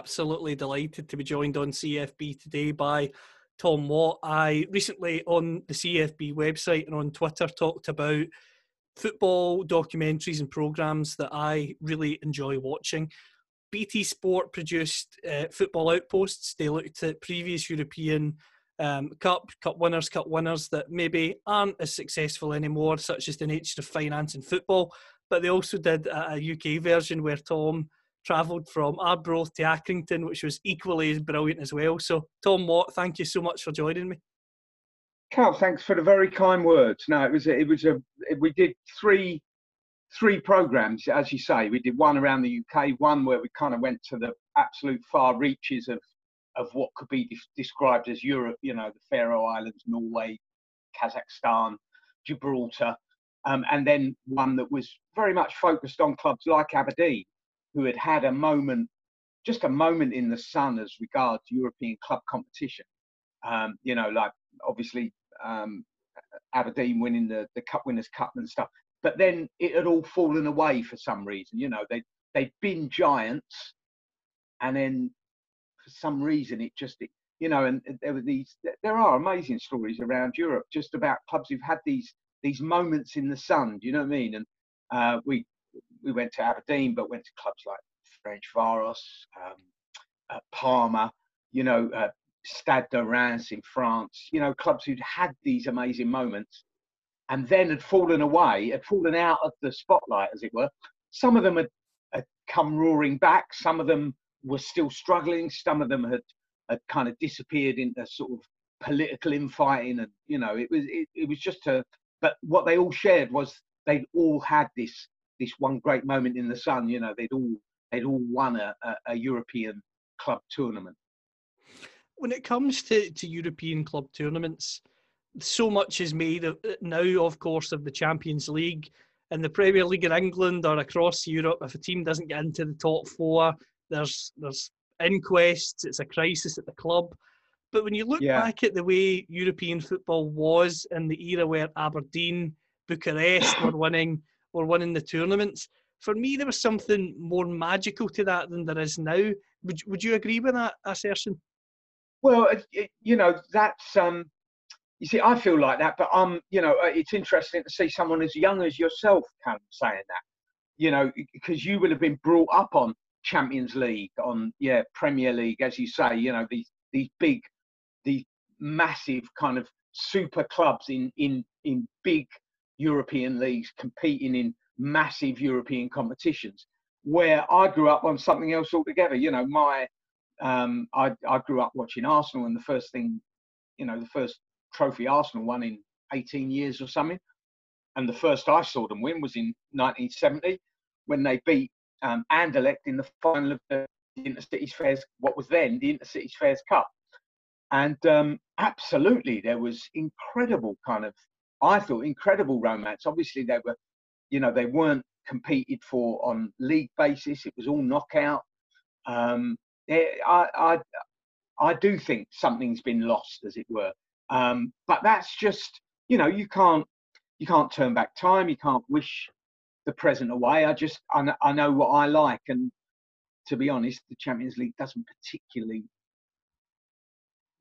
Absolutely delighted to be joined on CFB today by Tom Watt. I recently on the CFB website and on Twitter talked about football documentaries and programs that I really enjoy watching. BT Sport produced uh, Football Outposts. They looked at previous European um, Cup, Cup winners, Cup winners that maybe aren't as successful anymore, such as the nature of finance and football. But they also did a, a UK version where Tom travelled from Arbroath to Accrington, which was equally as brilliant as well. So, Tom Watt, thank you so much for joining me. Cal, thanks for the very kind words. No, it was a, it was a we did three three programs, as you say. We did one around the UK, one where we kind of went to the absolute far reaches of of what could be de- described as Europe. You know, the Faroe Islands, Norway, Kazakhstan, Gibraltar, um, and then one that was very much focused on clubs like Aberdeen, who had had a moment, just a moment in the sun as regards European club competition. Um, you know, like obviously um, Aberdeen winning the, the Cup Winners' Cup and stuff. But then it had all fallen away for some reason. You know, they they'd been giants, and then for some reason it just, it, you know, and there were these. There are amazing stories around Europe just about clubs who've had these these moments in the sun. Do you know what I mean? And uh, we we went to Aberdeen, but went to clubs like Ferencváros, um, uh, Parma. You know, uh, Stade de Reims in France, you know, clubs who'd had these amazing moments and then had fallen away, had fallen out of the spotlight, as it were. Some of them had, had come roaring back, some of them were still struggling, some of them had, had kind of disappeared into sort of political infighting and you know it was it, it was just a but what they all shared was they'd all had this this one great moment in the sun you know they'd all they'd all won a, a, european club tournament when it comes to, to European club tournaments, so much is made of, now, of course, of the Champions League and the Premier League in England or across Europe. If a team doesn't get into the top four, there's there's inquests. It's a crisis at the club. But when you look Yeah. back at the way European football was in the era where Aberdeen, Bucharest were winning were winning the tournaments, for me there was something more magical to that than there is now. Would would you agree with that assertion? Well, you know, that's um, you see, I feel like that, but um, you know, uh, it's interesting to see someone as young as yourself, Callum, saying that. You know, because you will have been brought up on Champions League, on yeah, Premier League, as you say. You know, these these big, these massive kind of super clubs in in in big European leagues competing in massive European competitions. Where I grew up on something else altogether. You know, my um, I, I grew up watching Arsenal, and the first thing, you know, the first trophy Arsenal won in 18 years or something. And the first I saw them win was in 1970 when they beat um, Anderlecht in the final of the Intercities Fairs, what was then the Intercities Fairs Cup. And um, absolutely, there was incredible kind of, I thought, incredible romance. Obviously, they were, you know, they weren't competed for on league basis. It was all knockout. Um, eh, I, I, I do think something's been lost, as it were. Um, but that's just, you know, you can't, you can't turn back time. You can't wish the present away. I just, I, I know what I like, and to be honest, the Champions League doesn't particularly.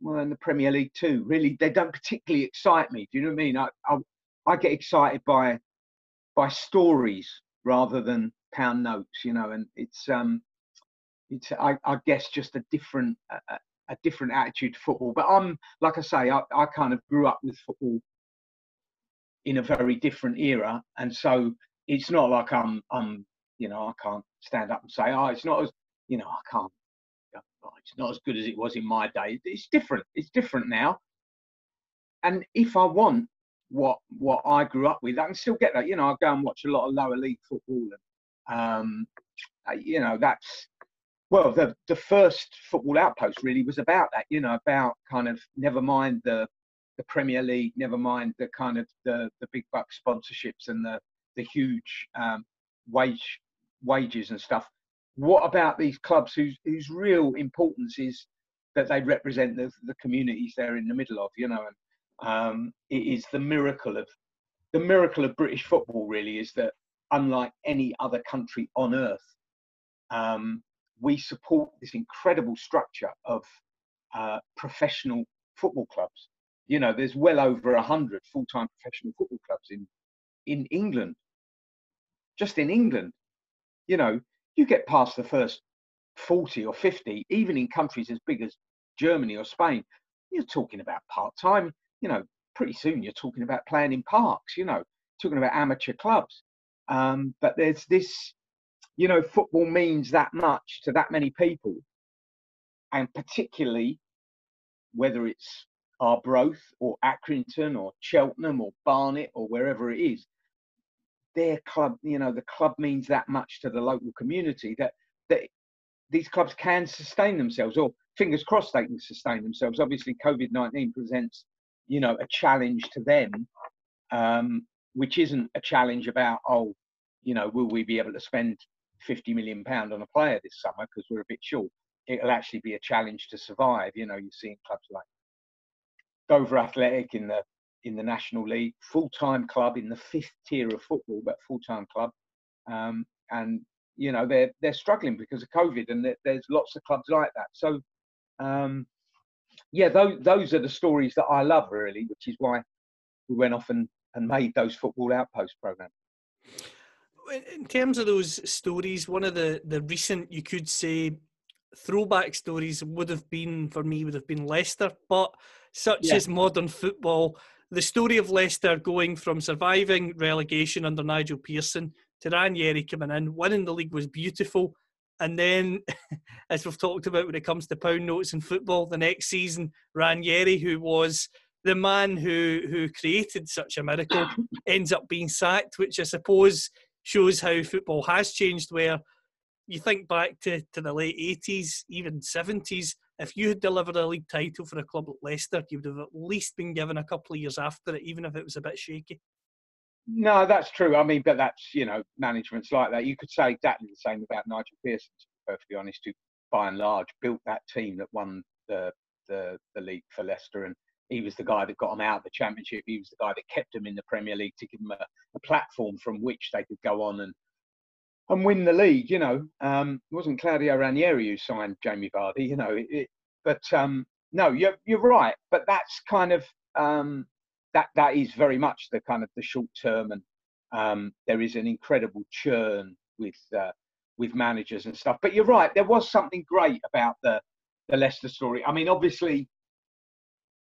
Well, in the Premier League too. Really, they don't particularly excite me. Do you know what I mean? I, I, I get excited by, by stories rather than pound notes. You know, and it's um, it's I, I guess just a different a, a- different attitude to football. But I'm like I say, I, I kind of grew up with football in a very different era, and so it's not like I'm I'm you know I can't stand up and say oh it's not as you know I can't oh, it's not as good as it was in my day. It's different. It's different now. And if I want what what I grew up with. I can still get that. You know, I go and watch a lot of lower league football, and um, uh, you know that's well, the the first football outpost really was about that. You know, about kind of never mind the the Premier League, never mind the kind of the the big buck sponsorships and the the huge um, wage wages and stuff. What about these clubs whose whose real importance is that they represent the the communities they're in the middle of? You know, and um, it is the miracle of the miracle of British football. Really, is that unlike any other country on earth, um, we support this incredible structure of uh, professional football clubs. You know, there's well over a hundred full-time professional football clubs in in England. Just in England, you know, you get past the first 40 or 50, even in countries as big as Germany or Spain, you're talking about part-time. You know, pretty soon you're talking about playing in parks. You know, talking about amateur clubs. Um, but there's this you know, football means that much to that many people, and particularly whether it's Arbroath or Accrington or Cheltenham or Barnet or wherever it is, their club, you know, the club means that much to the local community that that these clubs can sustain themselves, or fingers crossed they can sustain themselves. Obviously, COVID nineteen presents, you know, a challenge to them, um, which isn't a challenge about oh, you know, will we be able to spend 50 million pound on a player this summer because we're a bit short. It'll actually be a challenge to survive. You know, you're seeing clubs like Dover Athletic in the in the National League, full time club in the fifth tier of football, but full time club, um, and you know they're they're struggling because of COVID, and there's lots of clubs like that. So, um, yeah, those those are the stories that I love really, which is why we went off and, and made those football outpost programs in terms of those stories, one of the the recent you could say throwback stories would have been for me would have been Leicester, but such yeah. as modern football, the story of Leicester going from surviving relegation under Nigel Pearson to Ranieri coming in, winning the league was beautiful. And then, as we've talked about when it comes to pound notes in football, the next season, Ranieri, who was the man who who created such a miracle, ends up being sacked, which I suppose shows how football has changed. Where you think back to, to the late 80s, even 70s, if you had delivered a league title for a club like Leicester, you would have at least been given a couple of years after it, even if it was a bit shaky. No, that's true. I mean, but that's, you know, management's like that. You could say exactly the same about Nigel Pearson, to be perfectly honest, who by and large built that team that won the, the, the league for Leicester. And he was the guy that got them out of the championship. He was the guy that kept them in the Premier League to give them a, a platform from which they could go on and and win the league. You know, um, it wasn't Claudio Ranieri who signed Jamie Vardy. You know, it, it, but um, no, you're you're right. But that's kind of um, that that is very much the kind of the short term, and um, there is an incredible churn with uh, with managers and stuff. But you're right. There was something great about the the Leicester story. I mean, obviously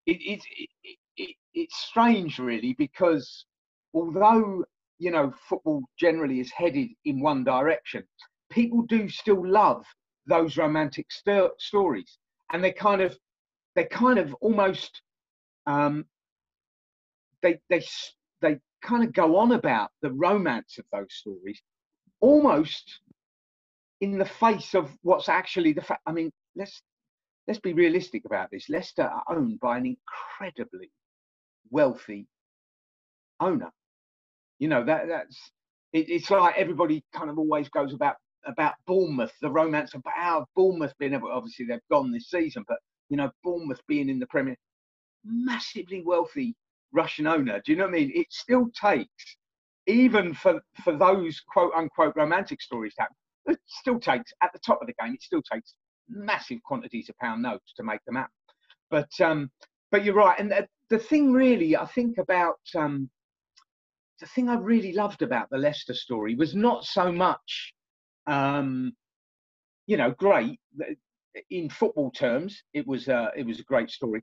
it, it, it, it, it's strange, really, because although you know football generally is headed in one direction, people do still love those romantic st- stories, and they kind of they kind of almost um, they they they kind of go on about the romance of those stories, almost in the face of what's actually the fact. I mean, let's let's be realistic about this. Leicester are owned by an incredibly wealthy owner. You know that that's it, it's like everybody kind of always goes about about Bournemouth, the romance about Bournemouth being able. Obviously, they've gone this season, but you know Bournemouth being in the Premier, massively wealthy Russian owner. Do you know what I mean? It still takes, even for for those quote unquote romantic stories to it still takes at the top of the game. It still takes massive quantities of pound notes to make them happen. But um, but you're right, and the, the thing really I think about um, the thing I really loved about the Leicester story was not so much, um, you know, great in football terms. It was uh, it was a great story,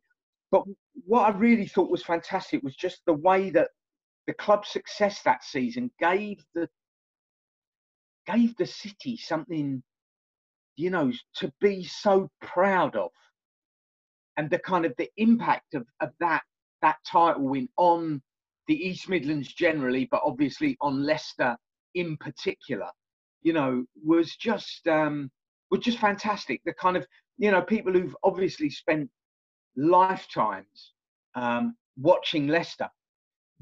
but what I really thought was fantastic was just the way that the club's success that season gave the gave the city something you know, to be so proud of, and the kind of the impact of, of that that title win on the East Midlands generally, but obviously on Leicester in particular, you know, was just um, was just fantastic. The kind of you know people who've obviously spent lifetimes um, watching Leicester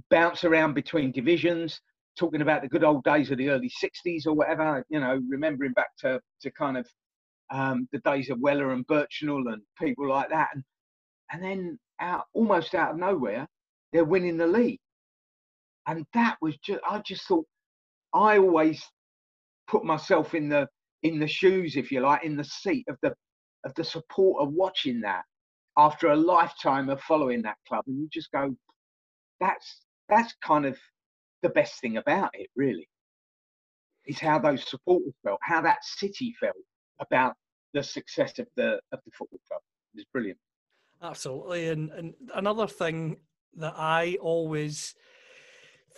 bounce around between divisions, talking about the good old days of the early 60s or whatever, you know, remembering back to, to kind of um, the days of Weller and Birchenall and people like that. And, and then out, almost out of nowhere, they're winning the league. And that was just, I just thought, I always put myself in the, in the shoes, if you like, in the seat of the, of the supporter watching that after a lifetime of following that club. And you just go, that's, that's kind of the best thing about it, really, is how those supporters felt, how that city felt about the success of the of the football club. It's brilliant. Absolutely, and and another thing that I always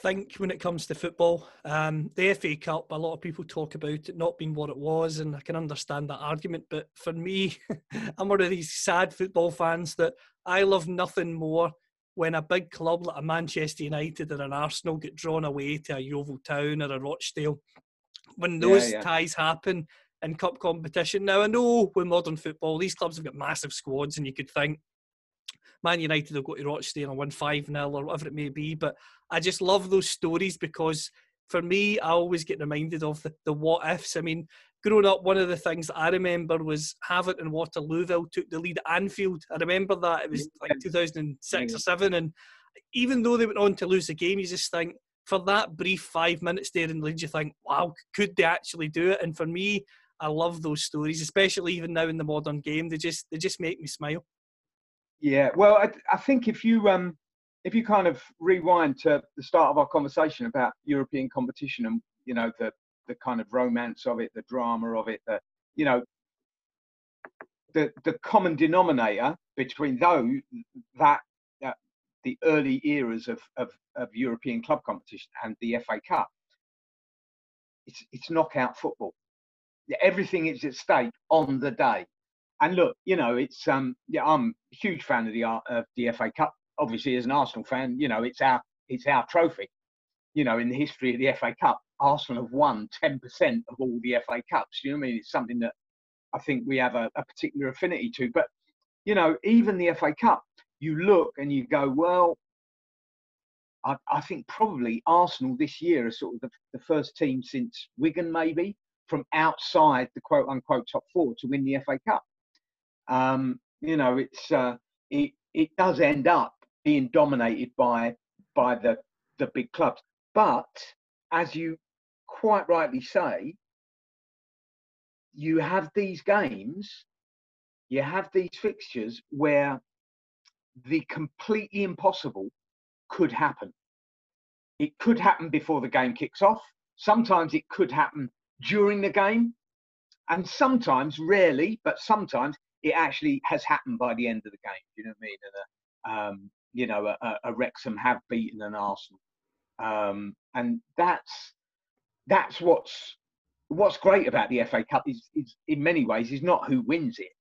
think when it comes to football, um, the FA Cup. A lot of people talk about it not being what it was, and I can understand that argument. But for me, I'm one of these sad football fans that I love nothing more when a big club like a Manchester United or an Arsenal get drawn away to a Yeovil Town or a Rochdale, when those yeah, yeah. ties happen in cup competition. Now I know with modern football, these clubs have got massive squads, and you could think Man United will go to Rochdale and win 5 0 or whatever it may be. But I just love those stories because for me, I always get reminded of the, the what ifs. I mean, growing up, one of the things I remember was Havant and Waterlooville took the lead at Anfield. I remember that. It was like 2006 or 7. And even though they went on to lose the game, you just think, for that brief five minutes there in the lead, you think, wow, could they actually do it? And for me, I love those stories, especially even now in the modern game. They just they just make me smile. Yeah, well, I, I think if you um if you kind of rewind to the start of our conversation about European competition and you know the the kind of romance of it, the drama of it, the you know the the common denominator between those that uh, the early eras of, of of European club competition and the FA Cup, it's it's knockout football. Everything is at stake on the day. And look, you know, it's um yeah, I'm a huge fan of the uh, of the FA Cup. Obviously, as an Arsenal fan, you know, it's our it's our trophy. You know, in the history of the FA Cup, Arsenal have won 10% of all the FA Cups. You know I mean? It's something that I think we have a, a particular affinity to. But, you know, even the FA Cup, you look and you go, well, I, I think probably Arsenal this year are sort of the, the first team since Wigan, maybe, from outside the quote unquote top four to win the FA Cup. Um, you know, it's uh, it it does end up being dominated by by the the big clubs. But as you quite rightly say, you have these games, you have these fixtures where the completely impossible could happen. It could happen before the game kicks off. Sometimes it could happen during the game. And sometimes, rarely, but sometimes it actually has happened by the end of the game. You know what I mean? And a, um, you know, a, a, Wrexham have beaten an Arsenal, um, and that's that's what's what's great about the FA Cup is, is in many ways is not who wins it.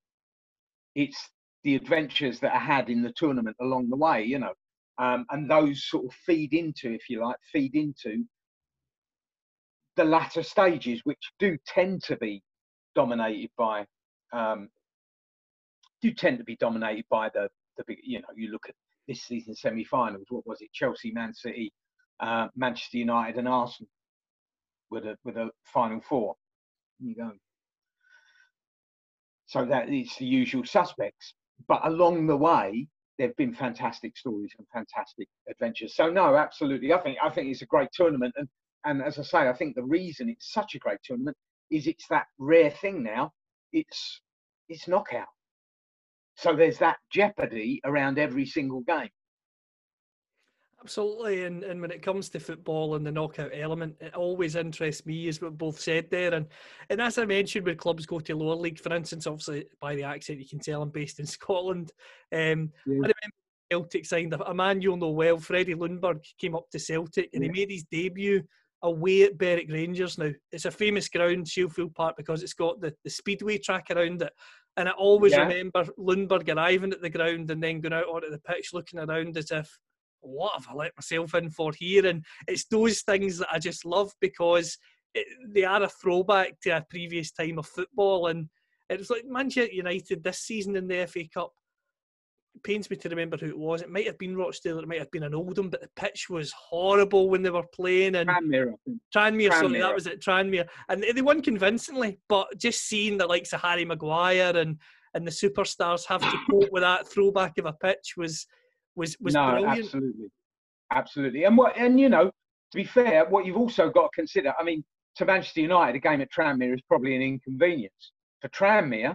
It's the adventures that are had in the tournament along the way. You know, um, and those sort of feed into, if you like, feed into the latter stages, which do tend to be dominated by um, do tend to be dominated by the the big. You know, you look at this season semi-finals. What was it? Chelsea, Man City, uh, Manchester United, and Arsenal with a with a final four. you go. So that is the usual suspects. But along the way, there've been fantastic stories and fantastic adventures. So no, absolutely. I think I think it's a great tournament, and and as I say, I think the reason it's such a great tournament is it's that rare thing now. It's it's knockout. So there's that jeopardy around every single game. Absolutely, and, and when it comes to football and the knockout element, it always interests me, as we both said there. And and as I mentioned, when clubs go to lower league, for instance, obviously by the accent you can tell I'm based in Scotland. Um, yeah. I remember Celtic signed a, a, man you'll know well, Freddie Ljungberg, came up to Celtic and yeah. he made his debut away at Berwick Rangers. Now it's a famous ground, Shielfield Park, because it's got the, the speedway track around it. And I always yeah. remember Ljungberg arriving at the ground and then going out onto the pitch looking around as if what have I let myself in for here? And it's those things that I just love because it, they are a throwback to a previous time of football. And it's like Manchester United this season in the FA Cup. It pains me to remember who it was. It might have been Rochdale, it might have been an Oldham, but the pitch was horrible when they were playing. And Tranmere. Tranmere, sorry, that was it, Tranmere. And they won convincingly, but just seeing the likes of Harry Maguire and and the superstars have to cope with that throwback of a pitch was was was no, brilliant. absolutely, absolutely. And what, and you know, to be fair, what you've also got to consider. I mean, to Manchester United, a game at Tranmere is probably an inconvenience. For Tranmere,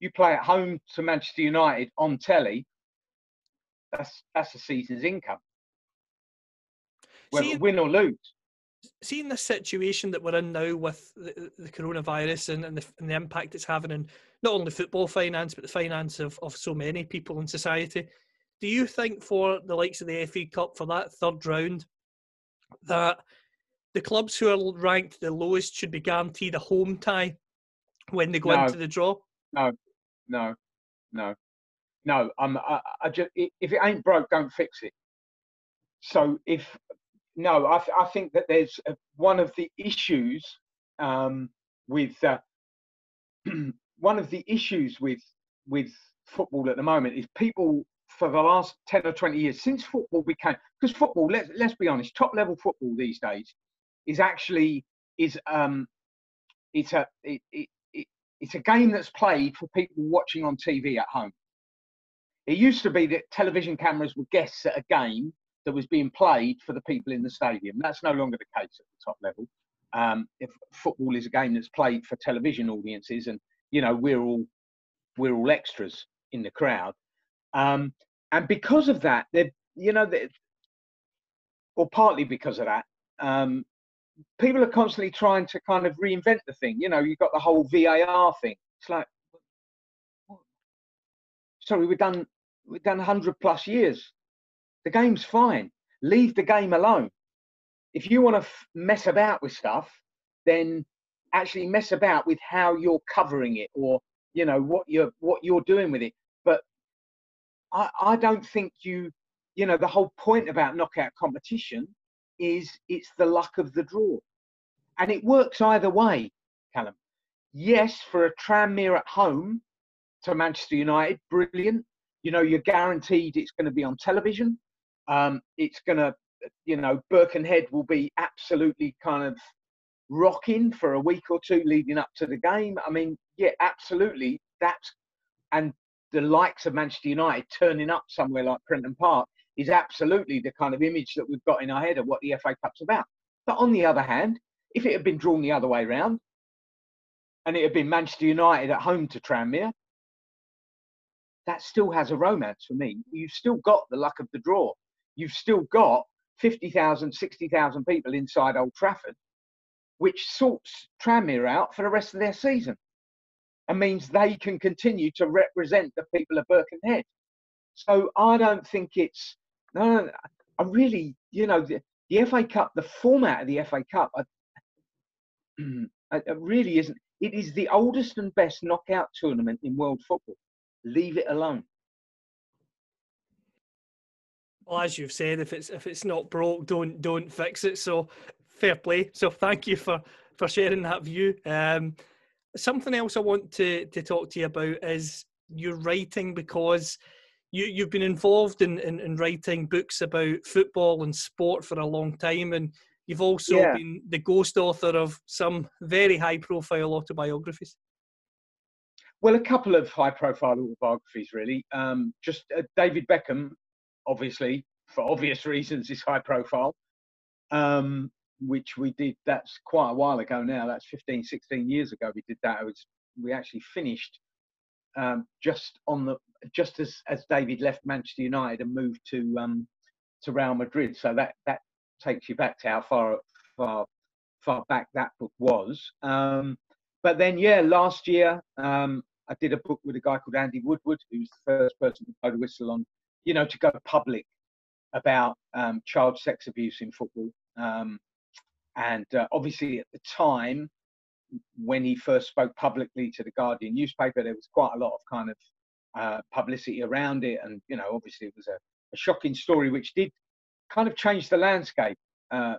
you play at home to Manchester United on telly. That's that's a season's income, whether See- win or lose. seeing the situation that we're in now with the, the coronavirus and, and, the, and the impact it's having on not only football finance but the finance of, of so many people in society, do you think for the likes of the FA Cup for that third round that the clubs who are ranked the lowest should be guaranteed a home tie when they go No. into the draw? No, no, no, no. I'm. I, I just if it ain't broke, don't fix it. So if no, I, I think that there's uh one of the issues um, with uh, one of the issues with with football at the moment is people for the last 10 or 20 years since football became because football let's let's be honest top level football these days is actually is um it's a it, it, it's a game that's played for people watching on TV at home. It used to be that television cameras were guests at a game that was being played for the people in the stadium. That's no longer the case at the top level. Um, if football is a game that's played for television audiences, and you know we're all we're all extras in the crowd, um, and because of that, they you know, or partly because of that, um, people are constantly trying to kind of reinvent the thing. You know, you've got the whole VAR thing. It's like, sorry, we've done we've done hundred plus years. The game's fine. Leave the game alone. If you want to f- mess about with stuff, then actually mess about with how you're covering it, or you know what you're what you're doing with it. But I, I don't think you, you know, the whole point about knockout competition is it's the luck of the draw. And it works either way, Callum. Yes, for a Tranmere at home to Manchester United, brilliant. You know, you're guaranteed it's going to be on television. Um, it's going to, you know, Birkenhead will be absolutely kind of rocking for a week or two leading up to the game. I mean, yeah, absolutely. That's, and the likes of Manchester United turning up somewhere like Prenton Park is absolutely the kind of image that we've got in our head of what the FA Cup's about. But on the other hand, if it had been drawn the other way round and it had been Manchester United at home to Tranmere, that still has a romance for me. You've still got the luck of the draw. You've still got 50,000, 60,000 people inside Old Trafford, which sorts Tranmere out for the rest of their season and means they can continue to represent the people of Birkenhead. So I don't think it's no, no, I really, you know, the, the FA Cup, the format of the FA Cup, I, it it really isn't. It is the oldest and best knockout tournament in world football. Leave it alone. Well, as you've said, if it's if it's not broke, don't don't fix it. So fair play. So thank you for for sharing that view. Um, something else I want to to talk to you about is your writing because you you've been involved in, in, in writing books about football and sport for a long time, and you've also Yeah. been the ghost author of some very high profile autobiographies. Well, a couple of high-profile autobiographies, really. Um, just uh, David Beckham, obviously, for obvious reasons, is high-profile, um, which we did. That's quite a while ago now. That's 15, 16 years ago. We did that. It was we actually finished um, just on the just as as David left Manchester United and moved to um, to Real Madrid. So that that takes you back to how far far far back that book was. Um, but then, yeah, last year um, I did a book with a guy called Andy Woodward, who's the first person to blow the whistle on, you know, to go public about um, child sex abuse in football. Um, and uh, obviously, at the time when he first spoke publicly to the Guardian newspaper, there was quite a lot of kind of uh, publicity around it, and you know, obviously, it was a a shocking story which did kind of change the landscape. Uh,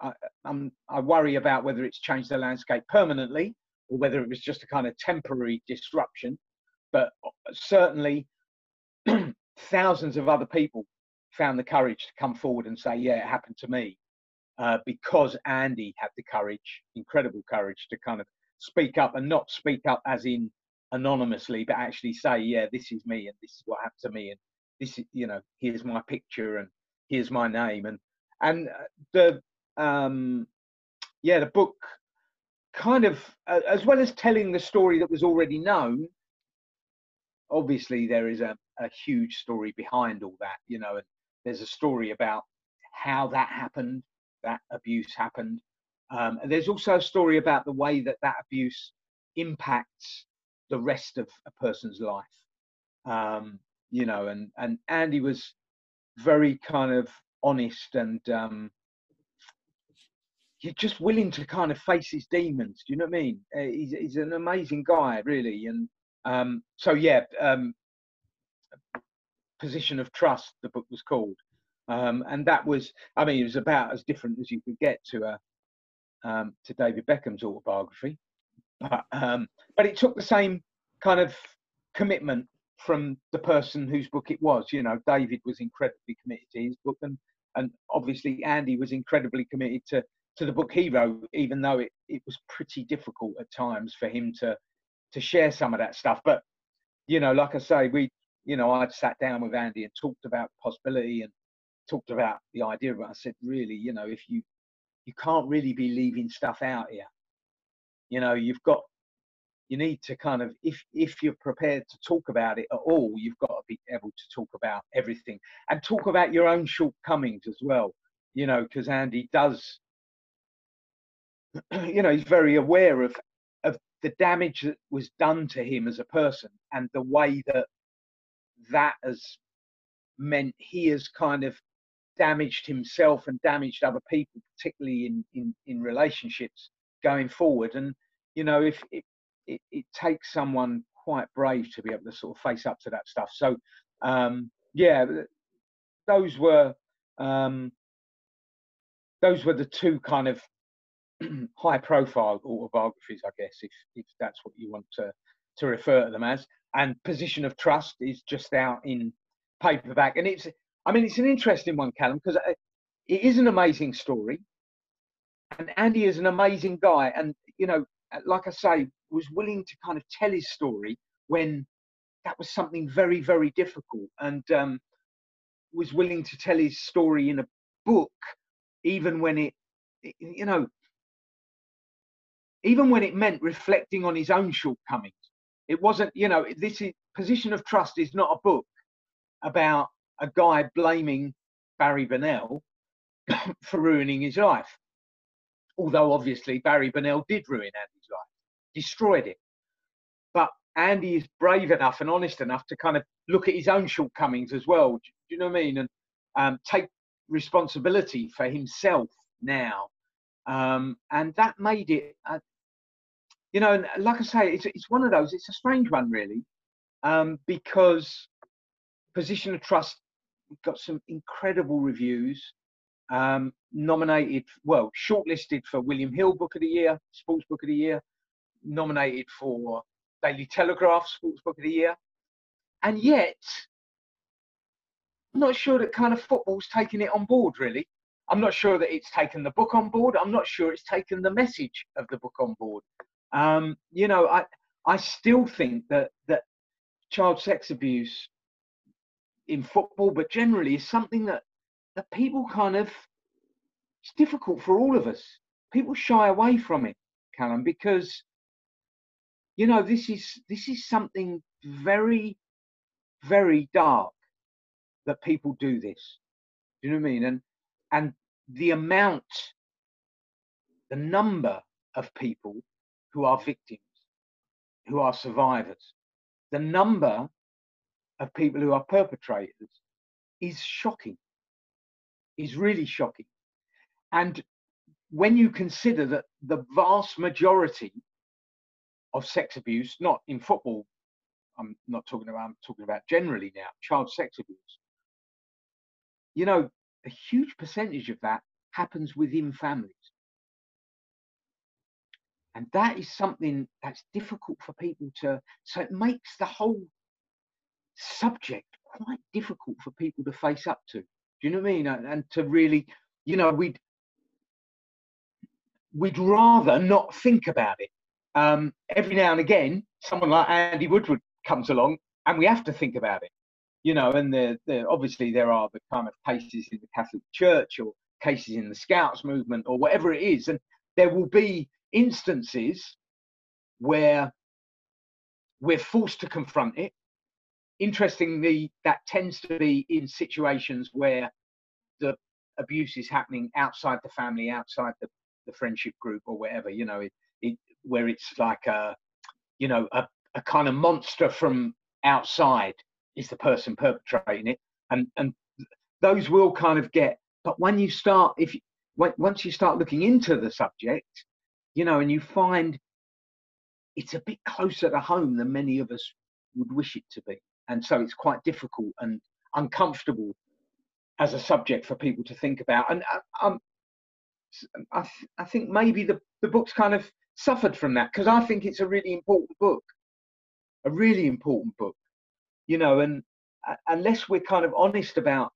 I, I'm, I worry about whether it's changed the landscape permanently or whether it was just a kind of temporary disruption. But uh, certainly, thousands of other people found the courage to come forward and say, "Yeah, it happened to me," uh, because Andy had the courage, incredible courage, to kind of speak up and not speak up as in anonymously, but actually say, "Yeah, this is me, and this is what happened to me, and this is, you know, here's my picture, and here's my name," and and uh, the um, yeah, the book kind of, uh, as well as telling the story that was already known, obviously there is a, a huge story behind all that, you know, and there's a story about how that happened, that abuse happened. Um, and there's also a story about the way that that abuse impacts the rest of a person's life. Um, you know, and, and Andy was very kind of honest and um, you're just willing to kind of face his demons. Do you know what I mean? Uh, he's, he's an amazing guy, really. And um, so, yeah, um, Position of Trust, the book was called. Um, and that was, I mean, it was about as different as you could get to a um, to David Beckham's autobiography, but um, but it took the same kind of commitment from the person whose book it was. You know, David was incredibly committed to his book, and and obviously Andy was incredibly committed to to the book he wrote, even though it, it was pretty difficult at times for him to to share some of that stuff. But you know, like I say, we you know, I'd sat down with Andy and talked about possibility and talked about the idea but. I said, really, you know, if you you can't really be leaving stuff out here. You know, you've got you need to kind of if if you're prepared to talk about it at all, you've got to be able to talk about everything and talk about your own shortcomings as well. You know, because Andy does you know, he's very aware of of the damage that was done to him as a person and the way that that has meant he has kind of damaged himself and damaged other people, particularly in in, in relationships going forward. And you know, if it, it, it takes someone quite brave to be able to sort of face up to that stuff. So um, yeah, those were um, those were the two kind of high profile autobiographies, I guess, if, if that's what you want to, to refer to them as. And Position of Trust is just out in paperback. And it's, I mean, it's an interesting one, Callum, because uh, it is an amazing story. And Andy is an amazing guy. And, you know, uh, like I say, was willing to kind of tell his story when that was something very, very difficult. And um, was willing to tell his story in a book, even when it, you know, even when it meant reflecting on his own shortcomings. It wasn't, you know, this is position of trust is not a book about a guy blaming Barry Bennell for ruining his life. Although obviously Barry Bennell did ruin Andy's life, destroyed it. But Andy is brave enough and honest enough to kind of look at his own shortcomings as well. Do you know what I mean? And um, take responsibility for himself now. Um, and that made it, uh, you know, and like I say, it's it's one of those. It's a strange one, really, um, because Position of Trust got some incredible reviews. Um, nominated, well, shortlisted for William Hill Book of the Year, Sports Book of the Year, nominated for Daily Telegraph Sports Book of the Year, and yet I'm not sure that kind of football's taking it on board really. I'm not sure that it's taken the book on board. I'm not sure it's taken the message of the book on board. Um, you know, I I still think that that child sex abuse in football, but generally, is something that that people kind of it's difficult for all of us. People shy away from it, Callum, because you know this is this is something very very dark that people do this. Do you know what I mean? And and the amount, the number of people who are victims, who are survivors. The number of people who are perpetrators is shocking, is really shocking. And when you consider that the vast majority of sex abuse, not in football, I'm not talking about, I'm talking about generally now, child sex abuse, you know, a huge percentage of that happens within families. And that is something that's difficult for people to, so it makes the whole subject quite difficult for people to face up to. Do you know what I mean? And, to really, you know, we'd, we'd rather not think about it. Um, every now and again, someone like Andy Woodward comes along and we have to think about it. You know, and there, there obviously there are the kind of cases in the Catholic Church or cases in the Scouts movement or whatever it is, and there will be instances where we're forced to confront it. Interestingly, that tends to be in situations where the abuse is happening outside the family, outside the, the friendship group or whatever, you know, it, it, where it's like a, you know, a, a kind of monster from outside is the person perpetrating it. And, and those will kind of get, but when you start, if you, once you start looking into the subject, you know, and you find it's a bit closer to home than many of us would wish it to be. And so it's quite difficult and uncomfortable as a subject for people to think about. And uh, um, I, th- I think maybe the, the book's kind of suffered from that because I think it's a really important book, a really important book, you know, and uh, unless we're kind of honest about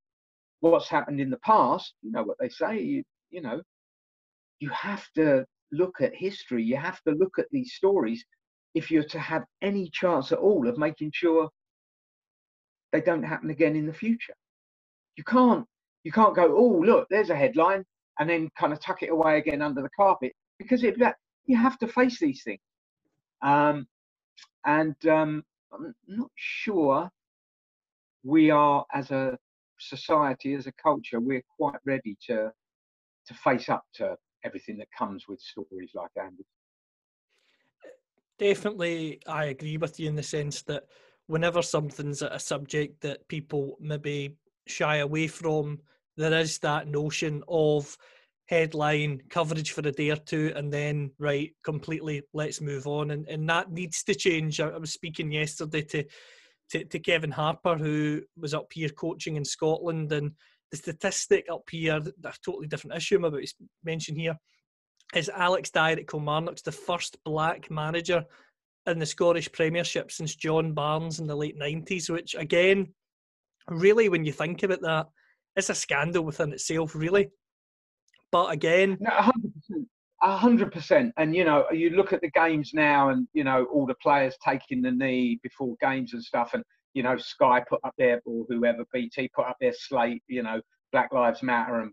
what's happened in the past, you know what they say, you, you know, you have to look at history, you have to look at these stories if you're to have any chance at all of making sure they don't happen again in the future. You can't you can't go, oh look, there's a headline, and then kind of tuck it away again under the carpet because it you have to face these things. Um, and um, I'm not sure we are as a society, as a culture, we're quite ready to to face up to everything that comes with stories like Andy. Definitely, I agree with you in the sense that whenever something's a subject that people maybe shy away from, there is that notion of headline coverage for a day or two and then right completely let's move on. And, and that needs to change. I, I was speaking yesterday to, to, to Kevin Harper who was up here coaching in Scotland and the statistic up here, a totally different issue I'm about to mention here, is Alex Dyer at Kilmarnock's the first black manager in the Scottish Premiership since John Barnes in the late 90s, which again, really, when you think about that, it's a scandal within itself, really. But again, no, 100%. A hundred percent, and you know, you look at the games now, and you know, all the players taking the knee before games and stuff, and you know, Sky put up their or whoever BT put up their slate, you know, Black Lives Matter and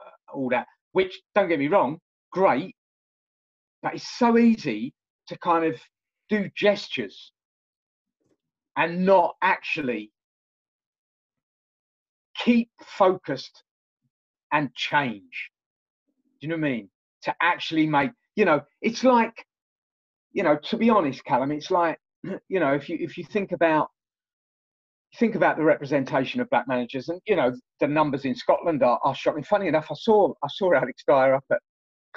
uh, all that. Which don't get me wrong, great, but it's so easy to kind of do gestures and not actually keep focused and change. Do you know what I mean? To actually make, you know, it's like, you know, to be honest, Callum, it's like, you know, if you if you think about think about the representation of black managers, and you know the numbers in Scotland are, are shocking. Funny enough, I saw I saw Alex Dyer up at.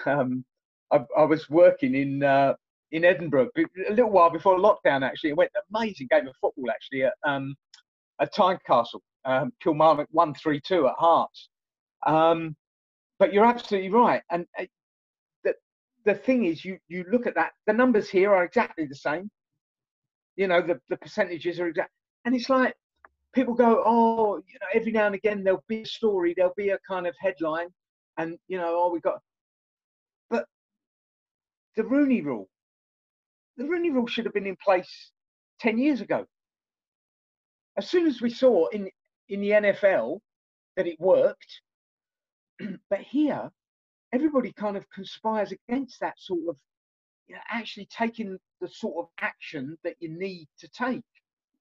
Um, I, I, was working in uh, in Edinburgh a little while before lockdown. Actually, it went amazing game of football actually at um, at Tynecastle. Um, Kilmarnock one three two at Hearts. Um, but you're absolutely right, and uh, the the thing is, you you look at that. The numbers here are exactly the same. You know, the the percentages are exact, and it's like people go, oh, you know, every now and again there'll be a story, there'll be a kind of headline, and you know, oh, we got. But the Rooney Rule, the Rooney Rule should have been in place ten years ago. As soon as we saw in in the NFL that it worked, but here, everybody kind of conspires against that sort of, you know, actually taking the sort of action that you need to take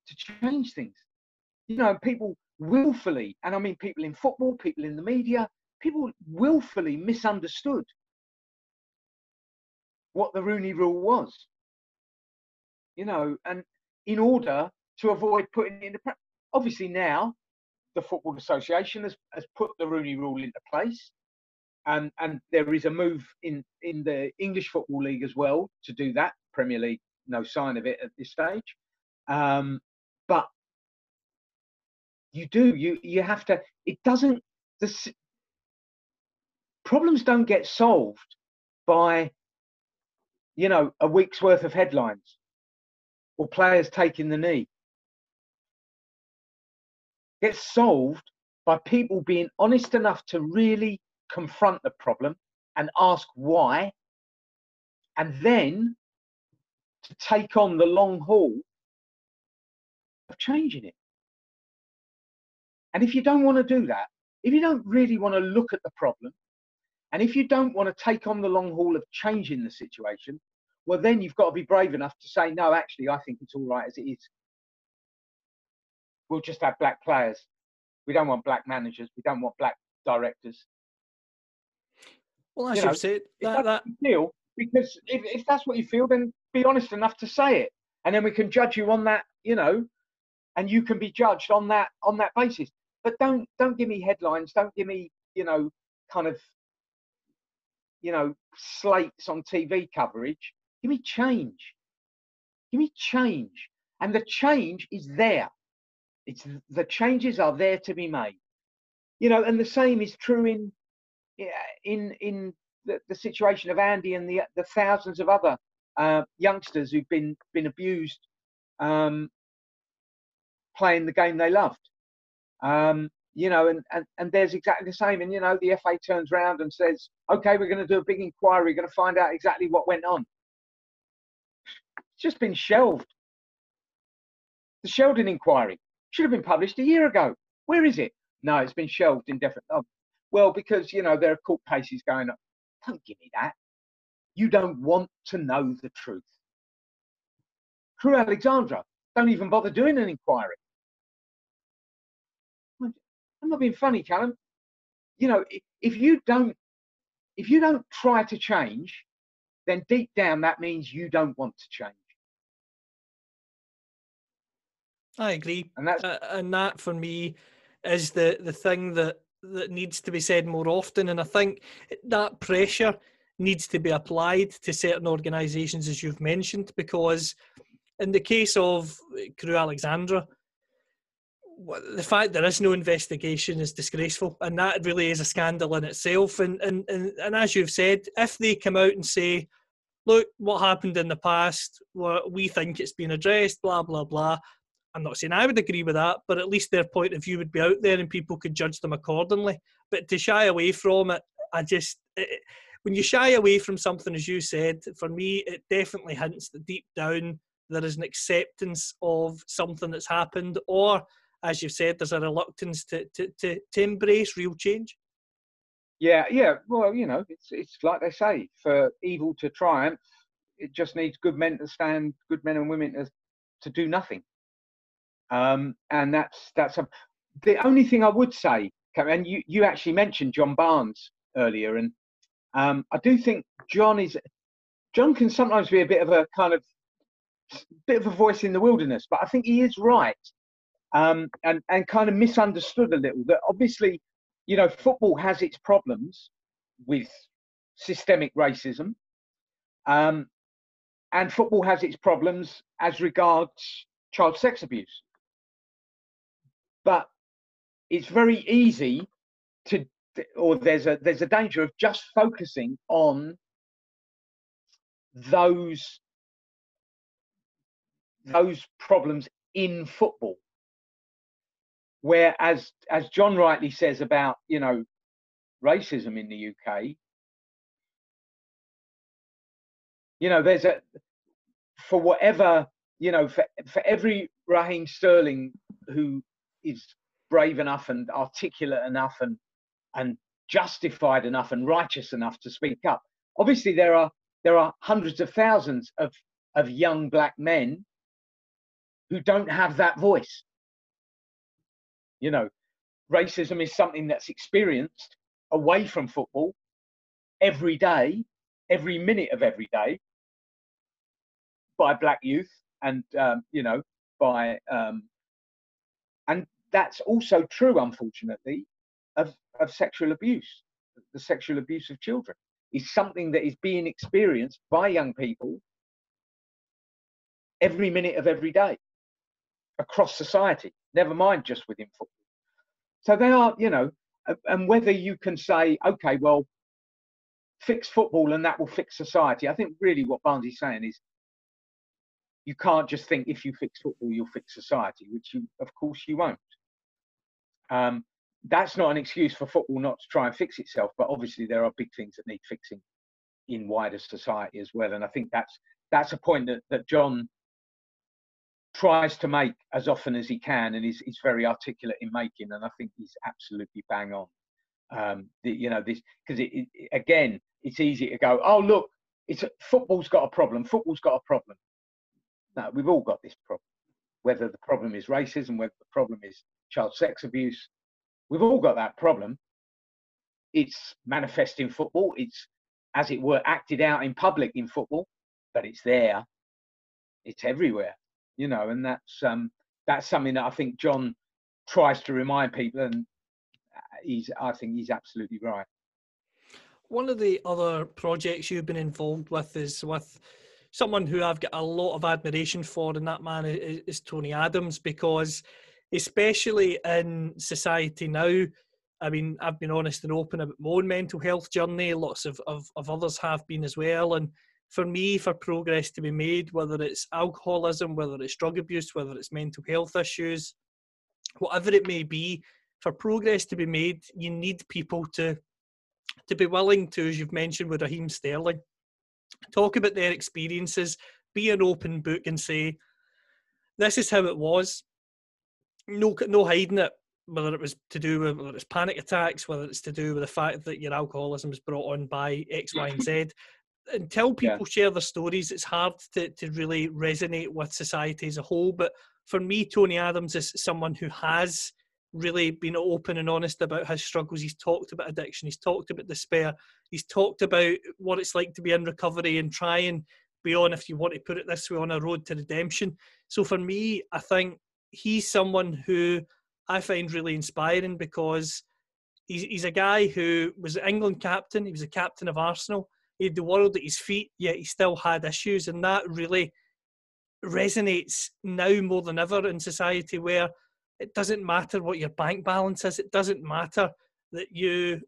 to change things you know, people willfully, and I mean people in football, people in the media, people willfully misunderstood what the Rooney Rule was. You know, and in order to avoid putting it into practice, obviously now the Football Association has, has put the Rooney Rule into place. And, and there is a move in, in the English Football League as well to do that. Premier League, no sign of it at this stage. Um, but You do. You you have to. It doesn't. The problems don't get solved by, you know, a week's worth of headlines or players taking the knee. Gets solved by people being honest enough to really confront the problem and ask why, and then to take on the long haul of changing it. And if you don't want to do that, if you don't really want to look at the problem, and if you don't want to take on the long haul of changing the situation, well, then you've got to be brave enough to say, no, actually, I think it's all right as it is. We'll just have black players. We don't want black managers. We don't want black directors. Well, as You know, have said, If that, that's that what you feel, because if, if that's what you feel, then be honest enough to say it, and then we can judge you on that, you know, and you can be judged on that on that basis. But don't don't give me headlines. Don't give me you know kind of you know slates on TV coverage. Give me change. Give me change, and the change is there. It's the changes are there to be made. You know, and the same is true in in in the, the situation of Andy and the the thousands of other uh, youngsters who've been been abused um, playing the game they loved. Um, you know, and, and and there's exactly the same. And you know, the FA turns around and says, "Okay, we're going to do a big inquiry. We're going to find out exactly what went on." Just been shelved. The Sheldon inquiry should have been published a year ago. Where is it? No, it's been shelved indefinitely. Oh, well, because you know there are court cases going on. Don't give me that. You don't want to know the truth. Crewe Alexandra don't even bother doing an inquiry. I'm not being funny, Callum. You know, if you don't, if you don't try to change, then deep down that means you don't want to change, I agree. and that's uh, and that for me is the the thing that that needs to be said more often. And i think that pressure needs to be applied to certain organizations as you've mentioned because in the case of Crewe Alexandra the fact there is no investigation is disgraceful. And that really is a scandal in itself. And and, and, and as you've said if they come out and say look what happened in the past we think it's been addressed blah blah blah I'm not saying I would agree with that, but at least their point of view would be out there and people could judge them accordingly. But to shy away from it, I just, it, when you shy away from something, as you said, for me, it definitely hints that deep down there is an acceptance of something that's happened, or as you've said, there's a reluctance to, to, to, to embrace real change. yeah, yeah. Well, you know, it's it's like they say, for evil to triumph, it just needs good men to stand, good men and women to to do nothing. Um, and that's that's a, the only thing I would say. And you you actually mentioned John Barnes earlier, and um, I do think John is John can sometimes be a bit of a kind of bit of a voice in the wilderness, but I think he is right, um, and and kind of misunderstood a little. That obviously, you know, football has its problems with systemic racism, um, and football has its problems as regards child sex abuse. But it's very easy to, or there's a there's a danger of just focusing on those those problems in football. Whereas, as John rightly says about you know racism in the UK, you know there's a for whatever you know for for every Raheem Sterling who is brave enough and articulate enough and and justified enough and righteous enough to speak up. Obviously, there are there are hundreds of thousands of of young black men who don't have that voice. You know, racism is something that's experienced away from football every day, every minute of every day by black youth and um, you know by um, that's also true unfortunately of, of sexual abuse the sexual abuse of children is something that is being experienced by young people every minute of every day across society never mind just within football So they are, you know, and whether you can say, okay, well, fix football and that will fix society. I think really what Barnesy's saying is you can't just think if you fix football, you'll fix society, which you, of course, you won't. Um, that's not an excuse for football not to try and fix itself, but obviously there are big things that need fixing in wider society as well. And I think that's that's a point that, that John tries to make as often as he can, and he's, he's very articulate in making. And I think he's absolutely bang on. Um, the, you know this because it, it, again, it's easy to go, oh look, it's football's got a problem. Football's got a problem. No, we've all got this problem. Whether the problem is racism, whether the problem is child sex abuse, we've all got that problem. It's manifest in football. It's, as it were, acted out in public in football, but it's there. It's everywhere, you know, and that's um, that's something that I think John tries to remind people, and he's I think he's absolutely right. One of the other projects you've been involved with is with someone who I've got a lot of admiration for, and that man is, is Tony Adams, because especially in society now, I mean, I've been honest and open about my own mental health journey. Lots of, of, of others have been as well. And for me, for progress to be made, whether it's alcoholism, whether it's drug abuse, whether it's mental health issues, whatever it may be, for progress to be made, you need people to to be willing to, as you've mentioned with Raheem Sterling, talk about their experiences, be an open book, and say, "This is how it was." No, no hiding it. Whether it was to do with whether it's panic attacks, whether it's to do with the fact that your alcoholism was brought on by X, Y, and Z. Until people yeah. share their stories, it's hard to, to really resonate with society as a whole. But for me, Tony Adams is someone who has really been open and honest about his struggles. He's talked about addiction. He's talked about despair. He's talked about what it's like to be in recovery and try and be on, if you want to put it this way, on a road to redemption. So for me, I think he's someone who I find really inspiring because he's, he's a guy who was England captain. He was a captain of Arsenal. He had the world at his feet, yet he still had issues. And that really resonates now more than ever in society where it doesn't matter what your bank balance is. It doesn't matter that you